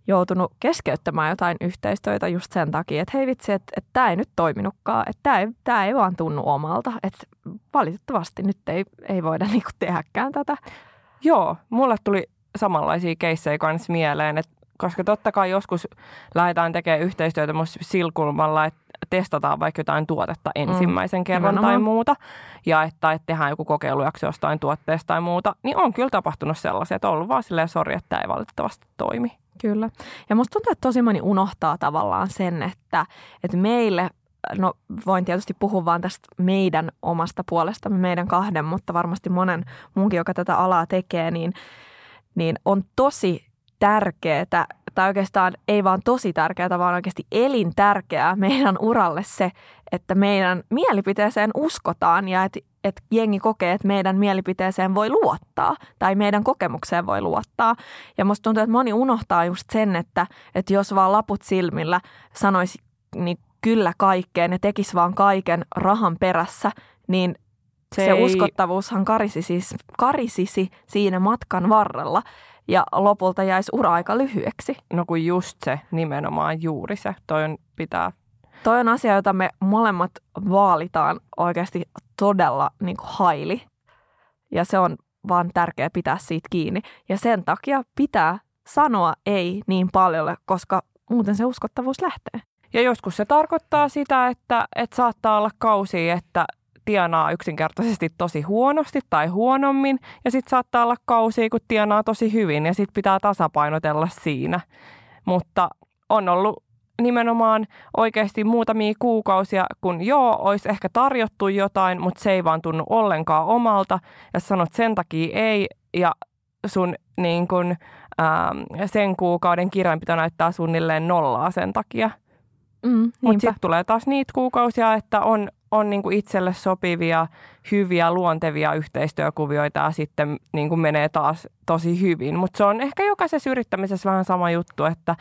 joutunut keskeyttämään jotain yhteistyötä just sen takia, että hei vitsi, että, että tämä ei nyt toiminutkaan, että tämä ei, tämä ei vaan tunnu omalta, että valitettavasti nyt ei, ei voida niinku tehdäkään tätä. Joo, mulle tuli samanlaisia keissejä kanssa mieleen, että koska totta kai joskus lähdetään tekemään yhteistyötä myös silkulmalla, että testataan vaikka jotain tuotetta mm, ensimmäisen mm, kerran nimenomaan. tai muuta, ja että, että tehdään joku kokeilujakso jostain tuotteesta tai muuta, niin on kyllä tapahtunut sellaisia, että on ollut vaan silleen sori, että tämä ei valitettavasti toimi. Kyllä. Ja musta tuntuu, että tosi moni unohtaa tavallaan sen, että, että meille no voin tietysti puhua vaan tästä meidän omasta puolestamme, meidän kahden, mutta varmasti monen muunkin, joka tätä alaa tekee, niin, niin on tosi tärkeää, tai oikeastaan ei vaan tosi tärkeää, vaan oikeasti elintärkeää meidän uralle se, että meidän mielipiteeseen uskotaan ja että, että jengi kokee, että meidän mielipiteeseen voi luottaa tai meidän kokemukseen voi luottaa. Ja musta tuntuu, että moni unohtaa just sen, että, että jos vaan laput silmillä sanoisi niin kyllä kaikkeen ja tekisi vaan kaiken rahan perässä, niin se, se ei... uskottavuushan karisisi, karisisi siinä matkan varrella ja lopulta jäisi ura aika lyhyeksi. No kun just se, nimenomaan juuri se. Toi on, pitää... Toi on asia, jota me molemmat vaalitaan oikeasti todella niin kuin haili. Ja se on vaan tärkeää pitää siitä kiinni. Ja sen takia pitää sanoa ei niin paljolle, koska muuten se uskottavuus lähtee. Ja joskus se tarkoittaa sitä, että, että saattaa olla kausi, että tienaa yksinkertaisesti tosi huonosti tai huonommin ja sitten saattaa olla kausia, kun tienaa tosi hyvin ja sitten pitää tasapainotella siinä. Mutta on ollut nimenomaan oikeasti muutamia kuukausia, kun joo, olisi ehkä tarjottu jotain, mutta se ei vaan tunnu ollenkaan omalta ja sanot sen takia ei ja sun niin kun, ää, sen kuukauden kirjanpito näyttää suunnilleen nollaa sen takia. Mm, Mutta sitten tulee taas niitä kuukausia, että on, on niinku itselle sopivia, hyviä, luontevia yhteistyökuvioita ja sitten niinku menee taas tosi hyvin. Mutta se on ehkä jokaisessa yrittämisessä vähän sama juttu, että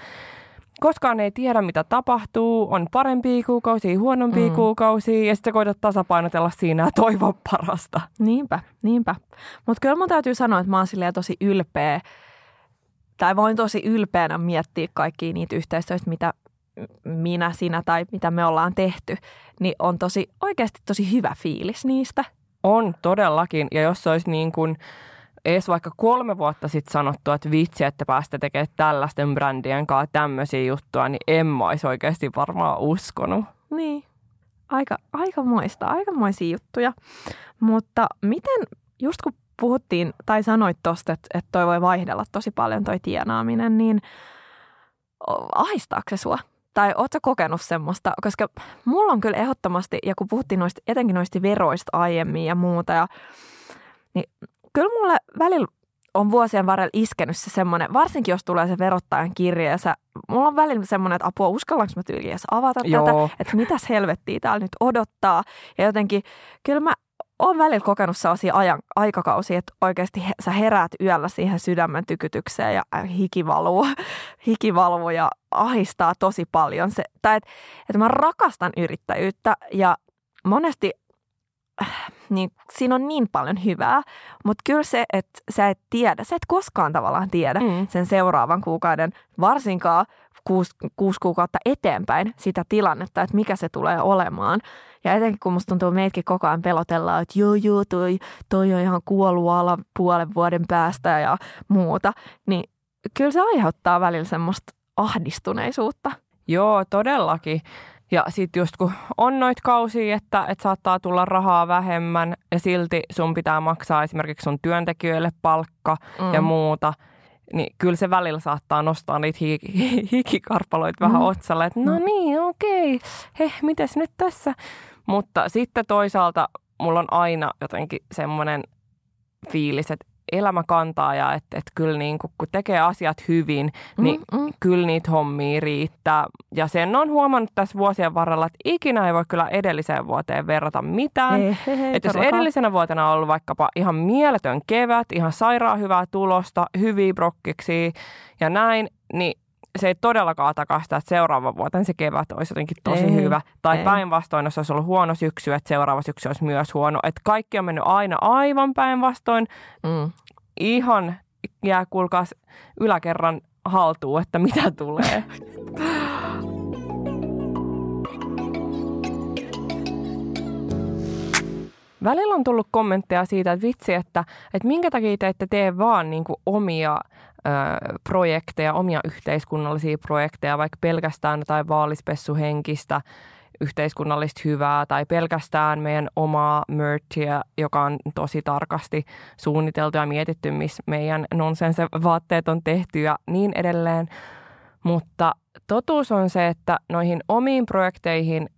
koskaan ei tiedä, mitä tapahtuu. On parempia kuukausia, huonompia mm. kuukausia ja sitten koitat tasapainotella siinä ja toivoa parasta. Niinpä, niinpä. Mutta kyllä mun täytyy sanoa, että mä oon tosi ylpeä tai voin tosi ylpeänä miettiä kaikkia niitä yhteistyöitä, mitä minä, sinä tai mitä me ollaan tehty, niin on tosi oikeasti tosi hyvä fiilis niistä. On todellakin. Ja jos olisi niin kuin edes vaikka kolme vuotta sitten sanottu, että vitsi, että päästä tekemään tällaisten brändien kanssa tämmöisiä juttuja, niin en mä olisi oikeasti varmaan uskonut. Niin, aika, aika moista, aikamoisia juttuja. Mutta miten, just kun puhuttiin tai sanoit tuosta, että, että toi voi vaihdella tosi paljon toi tienaaminen, niin ahistaako se sua? Tai ootko kokenut semmoista, koska mulla on kyllä ehdottomasti, ja kun puhuttiin noista, etenkin noista veroista aiemmin ja muuta, ja, niin kyllä mulle välillä on vuosien varrella iskenyt se semmoinen, varsinkin jos tulee se verottajan kirje, ja sä, mulla on välillä semmoinen, että apua, uskallanko mä tyyliä avata Joo. tätä, että mitäs helvettiä täällä nyt odottaa. Ja jotenkin, kyllä mä olen välillä kokenut sellaisia ajan, aikakausia, että oikeasti he, sä heräät yöllä siihen sydämen tykytykseen ja hiki valuu, hiki valuu ja ahistaa tosi paljon. Se, tai että et mä rakastan yrittäjyyttä ja monesti niin siinä on niin paljon hyvää, mutta kyllä se, että sä et tiedä, sä et koskaan tavallaan tiedä mm. sen seuraavan kuukauden, varsinkaan kuusi, kuusi kuukautta eteenpäin sitä tilannetta, että mikä se tulee olemaan. Ja etenkin kun musta tuntuu, meitkin koko ajan pelotellaan, että joo joo, toi, toi on ihan kuollut ala puolen vuoden päästä ja muuta, niin kyllä se aiheuttaa välillä semmoista ahdistuneisuutta. Joo, todellakin. Ja sitten just kun on noit kausia, että, että saattaa tulla rahaa vähemmän ja silti sun pitää maksaa esimerkiksi sun työntekijöille palkka mm. ja muuta, niin kyllä se välillä saattaa nostaa niitä hi- hikikarpaloita vähän mm. otsalle, että no mm. niin, okei, okay. he, mites nyt tässä? Mutta sitten toisaalta mulla on aina jotenkin semmoinen fiilis, että elämä kantaa ja että, että kyllä niin kuin, kun tekee asiat hyvin, niin mm-hmm. kyllä niitä hommia riittää. Ja sen on huomannut tässä vuosien varrella, että ikinä ei voi kyllä edelliseen vuoteen verrata mitään. Ei, että jos edellisenä vuotena on ollut vaikkapa ihan mieletön kevät, ihan sairaan hyvää tulosta, hyviä brokkiksi ja näin, niin se ei todellakaan takaa sitä, että seuraava vuoten se kevät olisi jotenkin tosi ei, hyvä. Tai päinvastoin, jos olisi ollut huono syksy, että seuraava syksy olisi myös huono. Että kaikki on mennyt aina aivan päinvastoin. Mm. Ihan jää kuulkaas yläkerran haltuun, että mitä tulee. Välillä on tullut kommentteja siitä, että vitsi, että, että minkä takia te ette tee vaan niin kuin omia projekteja, omia yhteiskunnallisia projekteja, vaikka pelkästään tai vaalispessuhenkistä yhteiskunnallista hyvää tai pelkästään meidän omaa merchia, joka on tosi tarkasti suunniteltu ja mietitty, missä meidän nonsense vaatteet on tehty ja niin edelleen. Mutta totuus on se, että noihin omiin projekteihin,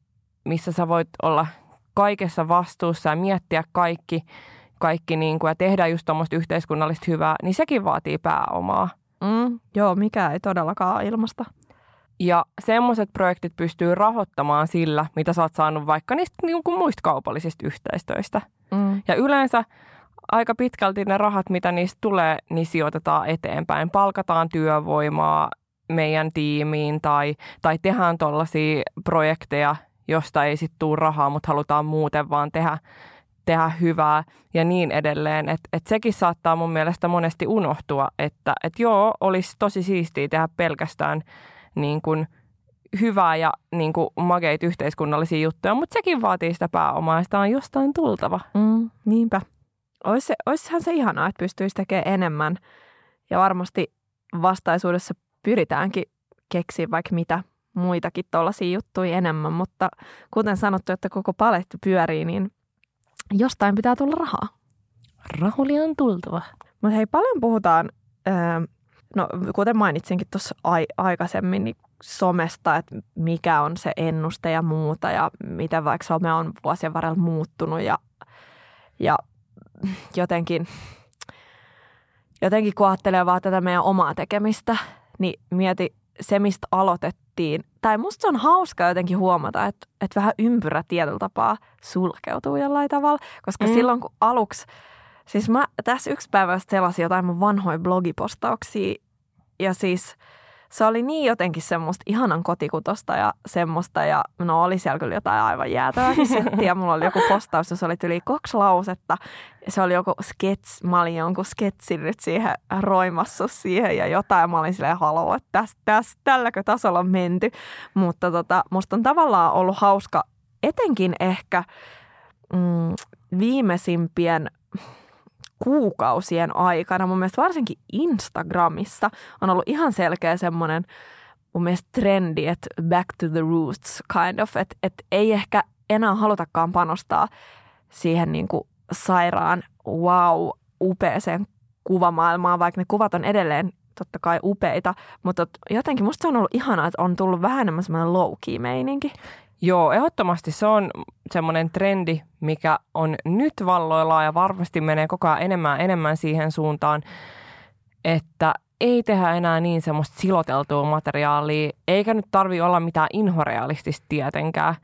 missä sä voit olla kaikessa vastuussa ja miettiä kaikki, kaikki niin kuin, ja tehdä just tuommoista yhteiskunnallista hyvää, niin sekin vaatii pääomaa. Mm, joo, mikä ei todellakaan ilmasta. Ja semmoiset projektit pystyy rahoittamaan sillä, mitä sä oot saanut vaikka niistä niin kuin muista kaupallisista yhteistöistä. Mm. Ja yleensä aika pitkälti ne rahat, mitä niistä tulee, niin sijoitetaan eteenpäin. Palkataan työvoimaa meidän tiimiin tai, tai tehdään tuollaisia projekteja, josta ei sitten tule rahaa, mutta halutaan muuten vaan tehdä, tehdä hyvää ja niin edelleen. Et, et sekin saattaa mun mielestä monesti unohtua, että et joo, olisi tosi siistiä tehdä pelkästään niin kuin hyvää ja niin kuin makeita yhteiskunnallisia juttuja, mutta sekin vaatii sitä pääomaa ja sitä on jostain tultava. Mm, niinpä. Ois se, oishan se ihanaa, että pystyisi tekemään enemmän ja varmasti vastaisuudessa pyritäänkin keksiä vaikka mitä muitakin tuollaisia juttuja enemmän, mutta kuten sanottu, että koko paletti pyörii, niin jostain pitää tulla rahaa. Rahuli on tultava. Mutta hei, paljon puhutaan, no kuten mainitsinkin tuossa ai- aikaisemmin, niin somesta, että mikä on se ennuste ja muuta ja miten vaikka some on vuosien varrella muuttunut ja, ja jotenkin, jotenkin kun ajattelee vaan tätä meidän omaa tekemistä, niin mieti se, mistä aloitettiin. Tai musta se on hauska jotenkin huomata, että, että vähän ympyrä tietyllä tapaa sulkeutuu jollain tavalla. Koska mm. silloin kun aluksi, siis mä tässä yksi päivä selasin jotain mun vanhoja blogipostauksia. Ja siis se oli niin jotenkin semmoista ihanan kotikutosta ja semmoista. Ja no oli siellä kyllä jotain aivan jäätävääkin settiä. Mulla oli joku postaus, jossa oli yli kaksi lausetta. Se oli joku skets, mä olin jonkun sketsin nyt siihen roimassa siihen ja jotain. Mä olin silleen haloo, että täs, täs, tälläkö tasolla on menty. Mutta tota, musta on tavallaan ollut hauska etenkin ehkä mm, viimeisimpien kuukausien aikana, mun mielestä varsinkin Instagramissa on ollut ihan selkeä semmoinen mun mielestä trendi, että back to the roots kind of, että, että ei ehkä enää halutakaan panostaa siihen niin kuin sairaan wow upeeseen kuvamaailmaan, vaikka ne kuvat on edelleen totta kai upeita, mutta jotenkin musta se on ollut ihanaa, että on tullut vähän enemmän semmoinen low-key meininki. Joo, ehdottomasti se on semmoinen trendi, mikä on nyt valloillaan ja varmasti menee koko ajan enemmän enemmän siihen suuntaan, että ei tehdä enää niin semmoista siloteltua materiaalia, eikä nyt tarvi olla mitään inhorealistista tietenkään.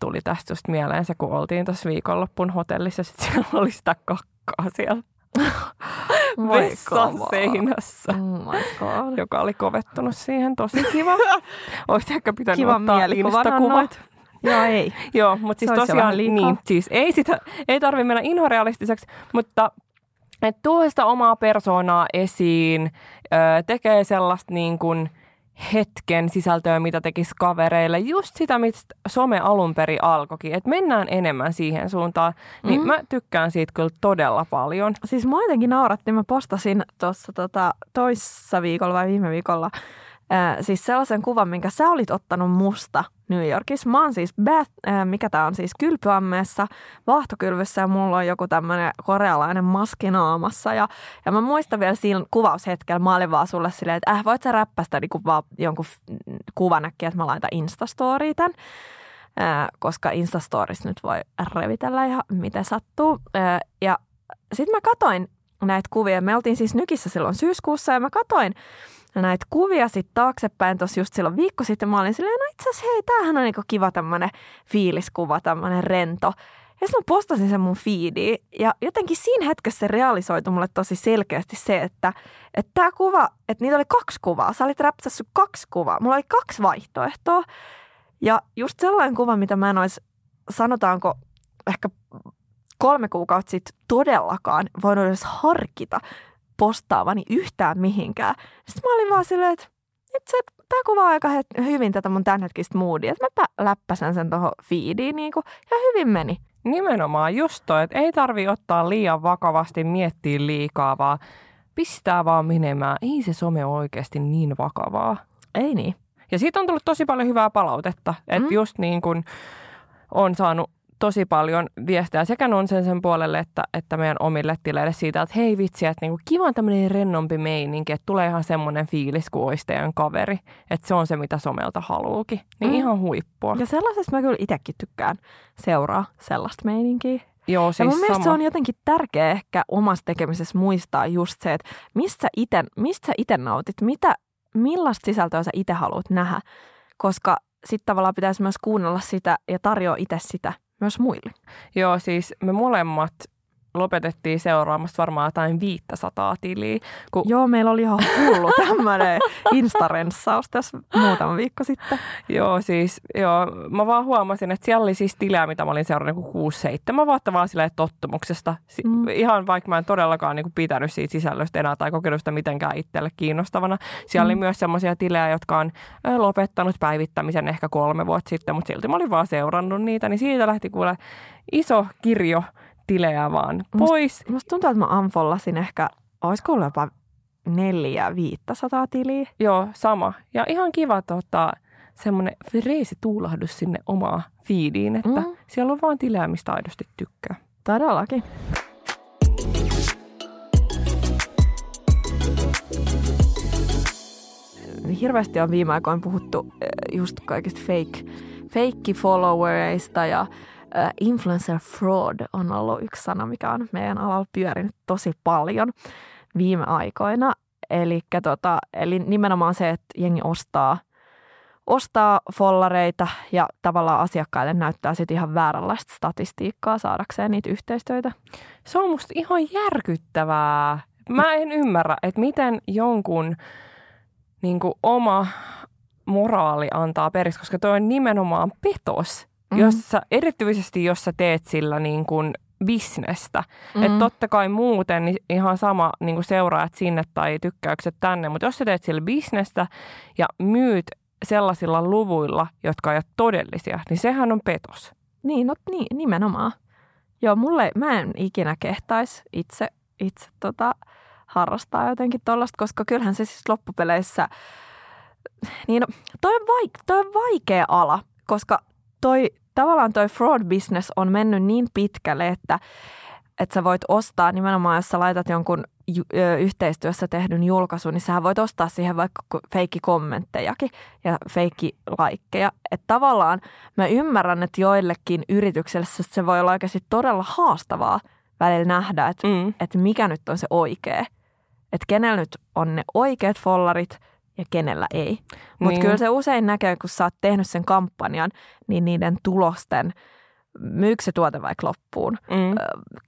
tuli tästä just mieleen se, kun oltiin tuossa viikonloppun hotellissa. Sitten siellä oli sitä kakkaa siellä vessan seinässä, Oh joka oli kovettunut siihen. Tosi kiva. Olisi ehkä pitänyt Kiva ottaa Insta-kuvat. Joo, ei. Joo, mutta siis tosiaan niin, siis ei sitä, ei tarvitse mennä inhorealistiseksi, mutta et tuo sitä omaa persoonaa esiin, tekee sellaista niin kuin hetken sisältöä, mitä tekisi kavereille. Just sitä, mistä some alun perin alkoikin, että mennään enemmän siihen suuntaan. Niin Mhm. mä tykkään siitä kyllä todella paljon. Siis mua jotenkin nauratti, mä postasin tuossa tota, toissa viikolla vai viime viikolla ää, siis sellaisen kuvan, minkä sä olit ottanut musta New Yorkissa. Mä oon siis, bath, ää, mikä tää on siis, kylpyammeessa, vaahtokylvyssä ja mulla on joku tämmönen korealainen maski naamassa. Ja, ja mä muistan vielä siinä kuvaushetkellä, mä olin vaan sulle silleen, että äh, voit sä räppästä niinku vaan jonkun kuvan äkkiä, että mä laitan Instastoriin tän. Ää, koska Instastorissa nyt voi revitellä ihan miten sattuu. Ää, ja sitten mä katoin näitä kuvia. Me oltiin siis Nykissä silloin syyskuussa ja mä katoin näitä kuvia sitten taaksepäin tuossa just silloin viikko sitten. Mä olin silleen, no itse asiassa hei, tämähän on niinku kiva tämmönen fiiliskuva, tämmönen rento. Ja sitten mä postasin sen mun feediin ja jotenkin siinä hetkessä se realisoitu mulle tosi selkeästi se, että että tämä kuva, että niitä oli kaksi kuvaa. Sä olit räpsässyt kaksi kuvaa. Mulla oli kaksi vaihtoehtoa. Ja just sellainen kuva, mitä mä en olisi, sanotaanko ehkä kolme kuukautta sitten todellakaan voinut edes harkita postaavani yhtään mihinkään. Sitten mä olin vaan silleen, että itse tämä kuvaa aika hyvin tätä mun tämänhetkistä moodia. Että mä pä- läppäsen sen tuohon feediin niinku, ja hyvin meni. Nimenomaan just toi, että ei tarvi ottaa liian vakavasti, miettiä liikaa, vaan pistää vaan menemään. Ei se some ole oikeasti niin vakavaa. Ei niin. Ja siitä on tullut tosi paljon hyvää palautetta. Että Mm. just niin kuin on saanut tosi paljon viestejä sekä Nonsen sen puolelle että, että meidän omille tileille siitä, että hei vitsi, että niinku kiva on tämmöinen rennompi meininki, että tulee ihan semmoinen fiilis kuin olisi teidän kaveri. Että se on se, mitä somelta haluukin. Niin Mm. ihan huippua. Ja sellaisesta mä kyllä itsekin tykkään seuraa sellaista meininkiä. Joo, Ja siis mun mielestä sama. se on jotenkin tärkeä ehkä omassa tekemisessä muistaa just se, että mistä sä ite, mistä sä ite nautit, mitä, millaista sisältöä sä itse haluat nähdä. Koska sitten tavallaan pitäisi myös kuunnella sitä ja tarjoa itse sitä myös muille. Joo, siis me molemmat lopetettiin seuraamasta varmaan jotain 500 tiliä. Kun, Joo, meillä oli ihan hullu tämmöinen instarenssaus tässä muutama viikko sitten. joo, siis joo, mä vaan huomasin, että siellä oli siis tilejä, mitä mä olin seurannut niin 6-7 vuotta vaan silleen tottumuksesta. Si- Mm. Ihan vaikka mä en todellakaan niin kuin pitänyt siitä sisällöstä enää tai kokenut sitä mitenkään itselle kiinnostavana. Siellä oli Mm. myös semmoisia tilejä, jotka on lopettanut päivittämisen ehkä kolme vuotta sitten, mutta silti mä olin vaan seurannut niitä, niin siitä lähti kuule iso kirjo tilejä vaan pois. Musta tuntuu, että mä unfollasin ehkä, olisiko ollut jopa neljä, viittäsataa tiliä. Joo, sama. Ja ihan kiva tota, semmoinen freesi tuulahdus sinne omaa fiidiin, että Mm. siellä on vaan tilejä, mistä aidosti tykkää. Todellakin. Hirveästi on viime aikoina puhuttu eh, just kaikista fake, fake followereista ja influencer fraud on ollut yksi sana, mikä on meidän alalla pyörinyt tosi paljon viime aikoina. Elikkä tota, eli nimenomaan se, että jengi ostaa, ostaa follareita ja tavallaan asiakkaille näyttää sitten ihan vääränlaista statistiikkaa saadakseen niitä yhteistyötä. Se on musta ihan järkyttävää. Mä en ymmärrä, että miten jonkun niin kuin, oma moraali antaa periksi, koska toi on nimenomaan petos. Mm. Jos sä, erityisesti jos sä teet sillä niin kuin, bisnestä. Mm. Mm. Että totta kai muuten niin ihan sama niin kuin seuraajat sinne tai tykkäykset tänne, mutta jos sä teet sillä bisnestä ja myyt sellaisilla luvuilla, jotka ole todellisia, niin sehän on petos. Niin, no niin, nimenomaan. Joo, mulle, mä en ikinä kehtaisi itse, itse tota, harrastaa jotenkin tollasta, koska kyllähän se siis loppupeleissä, niin no, toi on, vaik, toi on vaikea ala, koska toi, tavallaan toi fraud business on mennyt niin pitkälle, että, että sä voit ostaa nimenomaan, jos sä laitat jonkun yhteistyössä tehdyn julkaisun, niin sä voit ostaa siihen vaikka feikki kommenttejakin ja feikki laikkeja. Että tavallaan mä ymmärrän, että joillekin yrityksille se- se voi olla oikeasti todella haastavaa välillä nähdä, että, Mm. että mikä nyt on se oikea. Että kenellä nyt on ne oikeat follarit ja kenellä ei. Mutta Niin. kyllä se usein näkee, kun sä oot tehnyt sen kampanjan, niin niiden tulosten, myykö se tuote vaikka loppuun, Mm.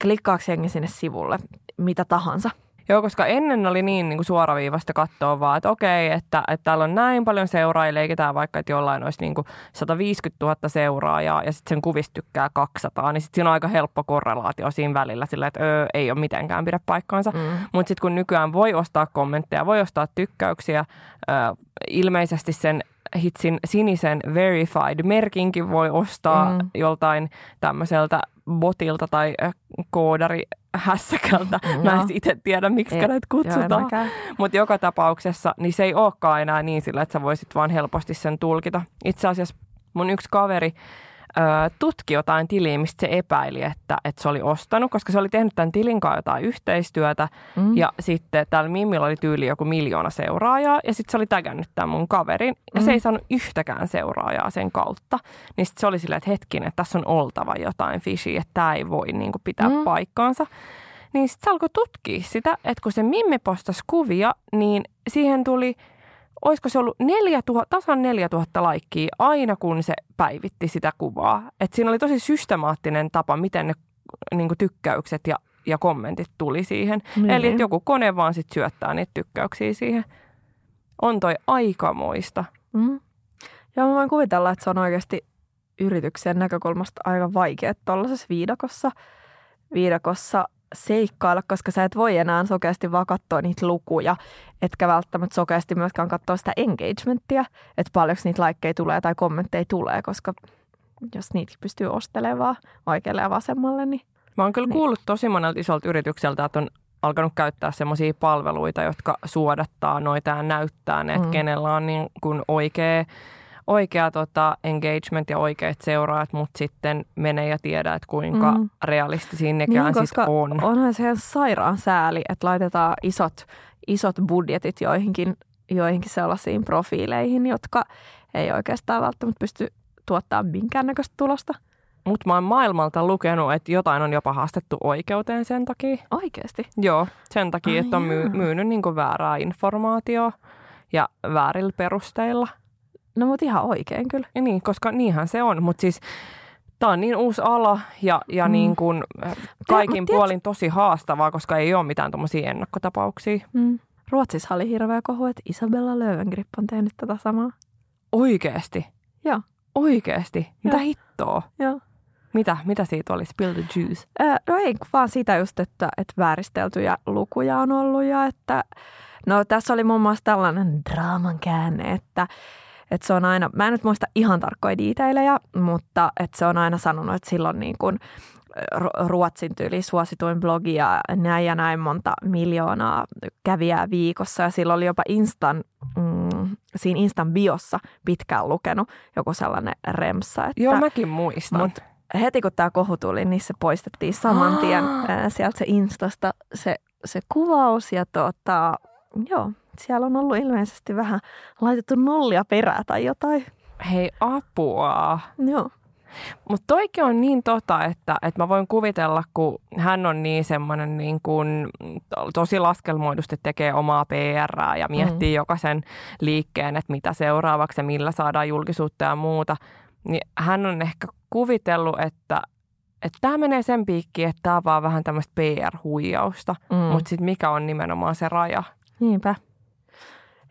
klikkaako jengi sinne sivulle, mitä tahansa. Joo, koska ennen oli niin, niin kuin suoraviivasta katsoa vaan, että okei, että, että täällä on näin paljon seuraajia, leikitään vaikka, että jollain olisi niin kuin 150 000 seuraajaa ja sitten sen kuvista tykkää 200, niin sitten siinä on aika helppo korrelaatio siinä välillä sillä, että öö, ei ole mitenkään pidä paikkaansa. Mm. Mutta sitten kun nykyään voi ostaa kommentteja, voi ostaa tykkäyksiä, ö, ilmeisesti sen hitsin sinisen verified-merkinkin voi ostaa Mm. mm. joltain tämmöiseltä botilta tai ö, koodari hässäkältä. Mä Joo. en itse tiedä, miksi Ei, näitä kutsutaan. Mutta joka tapauksessa niin se ei olekaan enää niin sillä, että sä voisit vaan helposti sen tulkita. Itse asiassa mun yksi kaveri tutki jotain tiliä, mistä se epäili, että, että se oli ostanut, koska se oli tehnyt tämän tilin kanssa jotain yhteistyötä. Mm. Ja sitten täällä Mimmillä oli tyyli joku miljoona seuraajaa ja sitten se oli tägännyt tämän mun kaverin ja Mm. se ei saanut yhtäkään seuraajaa sen kautta. Niin sitten se oli silleen, että hetkinen, että tässä on oltava jotain fishy, että tämä ei voi niin kuin pitää Mm. mm. paikkaansa. Niin sitten se alkoi tutkia sitä, että kun se Mimmi postasi kuvia, niin siihen tuli, olisiko se ollut 4000, tasan 4000 laikkia aina kun se päivitti sitä kuvaa. Et siinä oli tosi systemaattinen tapa, miten ne niin kuin tykkäykset ja, ja kommentit tuli siihen. Niin. Eli että joku kone vaan sit syöttää niitä tykkäyksiä siihen. On toi aikamoista. Mm. Ja mä voin kuvitella, että se on oikeasti yrityksen näkökulmasta aika vaikea tuollaisessa viidakossa, viidakossa seikkailla, koska sä et voi enää sokeasti vaan katsoa niitä lukuja, etkä välttämättä sokeasti myöskään katsoa sitä engagementtia, että paljonko niitä laikkeja tulee tai kommentteja tulee, koska jos niitä pystyy ostelemaan oikealle ja vasemmalle, niin Mä oon kyllä Niin. kuullut tosi monelta isolta yritykseltä, että on alkanut käyttää semmoisia palveluita, jotka suodattaa noita ja näyttää ne, että Mm. kenellä on niin kuin oikea, oikea tota engagement ja oikeat seuraajat, mutta sitten menee ja tiedä, että kuinka Mm. realistisia nekään Niin, sitten on. onhan se ihan sairaan sääli, että laitetaan isot, isot budjetit joihinkin, joihinkin sellaisiin profiileihin, jotka ei oikeastaan välttämättä pysty tuottaa minkäännäköistä tulosta. Mutta mä oon maailmalta lukenut, että jotain on jopa haastettu oikeuteen sen takia. Oikeasti. Joo, sen takia, Ai että on myy- myynyt niinku väärää informaatiota ja väärillä perusteilla. No mutta ihan oikein kyllä. Ja niin, koska niinhän se on. Mutta siis tämä on niin uusi ala ja, ja Mm. niin kuin kaikin mut tiedät- puolin tosi haastavaa, koska ei ole mitään tuommoisia ennakkotapauksia. Mm. Ruotsissa oli hirveä kohu, että Isabella Löwengrip on tehnyt tätä samaa. Oikeesti. Joo. Oikeesti. Mitä Joo. hittoa? Joo. Mitä, mitä siitä oli? Spill the juice. Ää, no ei, vaan sitä just, että, että vääristeltyjä lukuja on ollut ja että no tässä oli muun muassa tällainen draaman käänne, että, että se on aina, mä en nyt muista ihan tarkkoja diiteilejä, mutta että se on aina sanonut, että silloin niin kuin Ru- Ruotsin tyyli suosituin blogi ja näin ja näin monta miljoonaa kävijää viikossa ja silloin oli jopa Instan, mm, siinä Instan biossa pitkään lukenut joku sellainen remsa, että Joo, mäkin muistan. Mut heti kun tämä kohu tuli, niin se poistettiin saman tien sieltä se Instasta se, se kuvaus. Ja tota, joo, siellä on ollut ilmeisesti vähän laitettu nollia perää tai jotain. Hei, apua. Joo. Mutta toikin on niin tota, että, että mä voin kuvitella, kun hän on niin semmoinen niin kuin, tosi laskelmoidusti tekee omaa PR ja miettii mm. jokaisen liikkeen, että mitä seuraavaksi ja millä saadaan julkisuutta ja muuta, niin hän on ehkä kuvitellut, että että tämä menee sen piikkiin, että tämä on vaan vähän tämmöistä PR-huijausta, Mm. mm. mutta sitten mikä on nimenomaan se raja? Niinpä.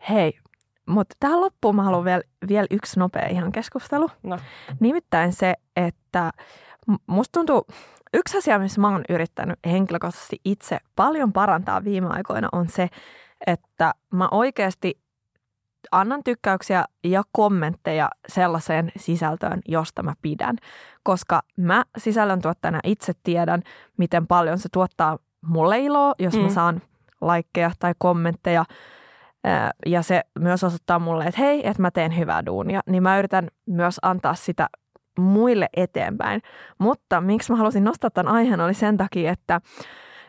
Hei, mutta tähän loppuun mä haluan vielä, vielä yksi nopea ihan keskustelu. No. Nimittäin se, että musta tuntuu, yksi asia, missä mä oon yrittänyt henkilökohtaisesti itse paljon parantaa viime aikoina on se, että mä oikeasti annan tykkäyksiä ja kommentteja sellaiseen sisältöön, josta mä pidän. Koska mä sisällöntuottajana itse tiedän, miten paljon se tuottaa mulle iloa, jos mm. mä saan laikkeja tai kommentteja. Ja se myös osoittaa mulle, että hei, että mä teen hyvää duunia. Niin mä yritän myös antaa sitä muille eteenpäin. Mutta miksi mä halusin nostaa tämän aiheen oli sen takia, että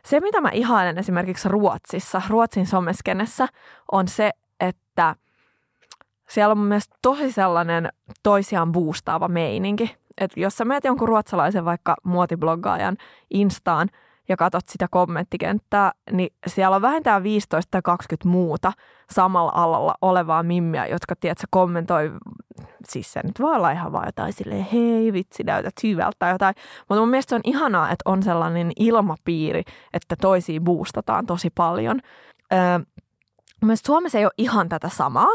se mitä mä ihailen esimerkiksi Ruotsissa, Ruotsin someskenessä, on se, että siellä on mielestä tosi sellainen toisiaan boostaava meininki. Että jos sä meet jonkun ruotsalaisen vaikka muotibloggaajan Instaan ja katsot sitä kommenttikenttää, niin siellä on vähintään 15 tai 20 muuta samalla alalla olevaa mimmiä, jotka tiedätkö, kommentoi, siis se nyt voi olla ihan vaan jotain silleen, hei vitsi, näytät hyvältä tai jotain. Mutta mun mielestä se on ihanaa, että on sellainen ilmapiiri, että toisiin boostataan tosi paljon. Öö, Mielestäni Suomessa ei ole ihan tätä samaa,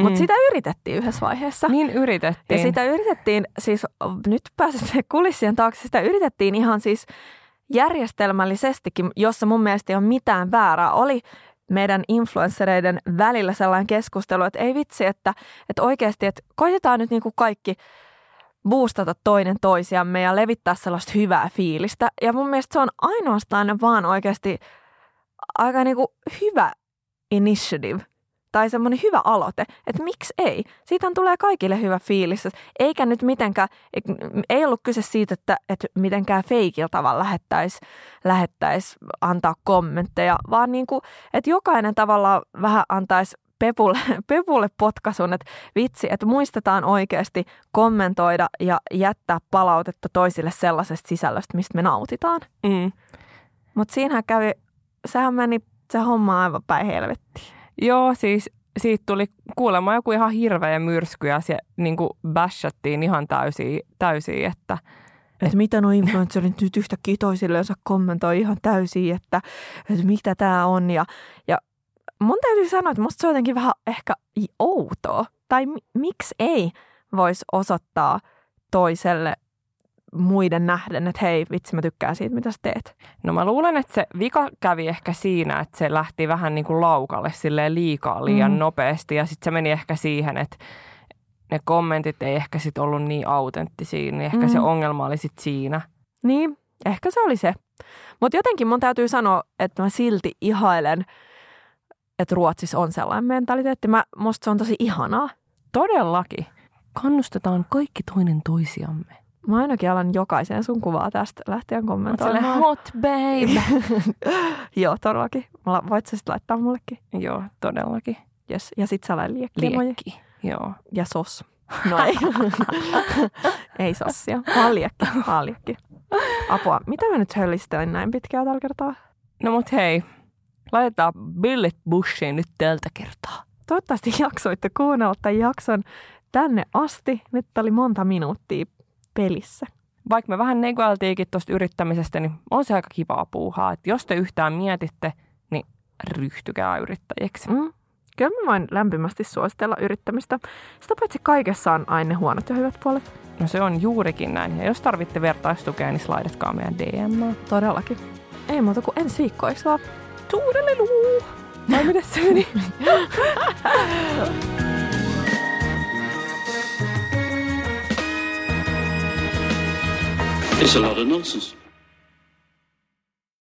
mutta Mm. sitä yritettiin yhdessä vaiheessa. Niin yritettiin. Ja sitä yritettiin, siis nyt pääsette kulissien taakse, sitä yritettiin ihan siis järjestelmällisestikin, jossa mun mielestä ei ole mitään väärää. Oli meidän influenssereiden välillä sellainen keskustelu, että ei vitsi, että, että oikeasti, että koitetaan nyt niin kuin kaikki boostata toinen toisiamme ja levittää sellaista hyvää fiilistä. Ja mun mielestä se on ainoastaan vaan oikeasti aika niin kuin hyvä initiative tai semmoinen hyvä aloite, että miksi ei. Siitä tulee kaikille hyvä fiilis. Eikä nyt mitenkään, ei ollut kyse siitä, että, että mitenkään feikillä tavalla lähettäisi lähettäis antaa kommentteja, vaan niin kuin, että jokainen tavalla vähän antaisi Pepulle, Pepulle potkasun, että vitsi, että muistetaan oikeasti kommentoida ja jättää palautetta toisille sellaisesta sisällöstä, mistä me nautitaan. Mm. Mutta siinähän kävi, sehän meni se homma aivan päin helvettiin. Joo, siis siitä tuli kuulemma joku ihan hirveä myrsky ja se niin kuin bashattiin ihan täysin, täysin että Että mitä nuo influencerit nyt yhtäkkiä toisillensa kommentoi ihan täysin, että, että mitä tämä on. Ja, ja mun täytyy sanoa, että musta se on jotenkin vähän ehkä outoa. Tai mi- miksi ei voisi osoittaa toiselle muiden nähden, että hei, vitsi mä tykkään siitä, mitä sä teet. No mä luulen, että se vika kävi ehkä siinä, että se lähti vähän niin kuin laukalle silleen liikaa liian Mm. nopeasti ja sitten se meni ehkä siihen, että ne kommentit ei ehkä sit ollut niin autenttisia, niin ehkä Mm. se ongelma oli sit siinä. Niin, ehkä se oli se. Mutta jotenkin mun täytyy sanoa, että mä silti ihailen, että Ruotsissa on sellainen mentaliteetti. Mä, musta se on tosi ihanaa. Todellakin. Kannustetaan kaikki toinen toisiamme. Mä ainakin alan jokaiseen sun kuvaa tästä lähtien kommentoimaan. hot babe. Joo, todellakin. Voit sä sit laittaa mullekin? Joo, todellakin. Yes. Ja sit sellainen liekki. Joo. Ja sos. No ei. ei sossia. Vaan liekki. Vaan liekki. Apua. Mitä mä nyt höllistelin näin pitkään tällä kertaa? No mut hei, laitetaan Billet Bushiin nyt tältä kertaa. Toivottavasti jaksoitte kuunnella tämän jakson tänne asti. Nyt oli monta minuuttia pelissä. Vaikka me vähän negailtiinkin tuosta yrittämisestä, niin on se aika kivaa puuhaa. Että jos te yhtään mietitte, niin ryhtykää yrittäjiksi. Mm. Kyllä mä voin lämpimästi suositella yrittämistä. Sitä paitsi kaikessa on aina huonot ja hyvät puolet. No se on juurikin näin. Ja jos tarvitte vertaistukea, niin slaidatkaa meidän DM. Todellakin. Ei muuta kuin ensi viikko, eikö vaan? Tuudeliluu! Vai miten se meni? It's a lot of nonsense.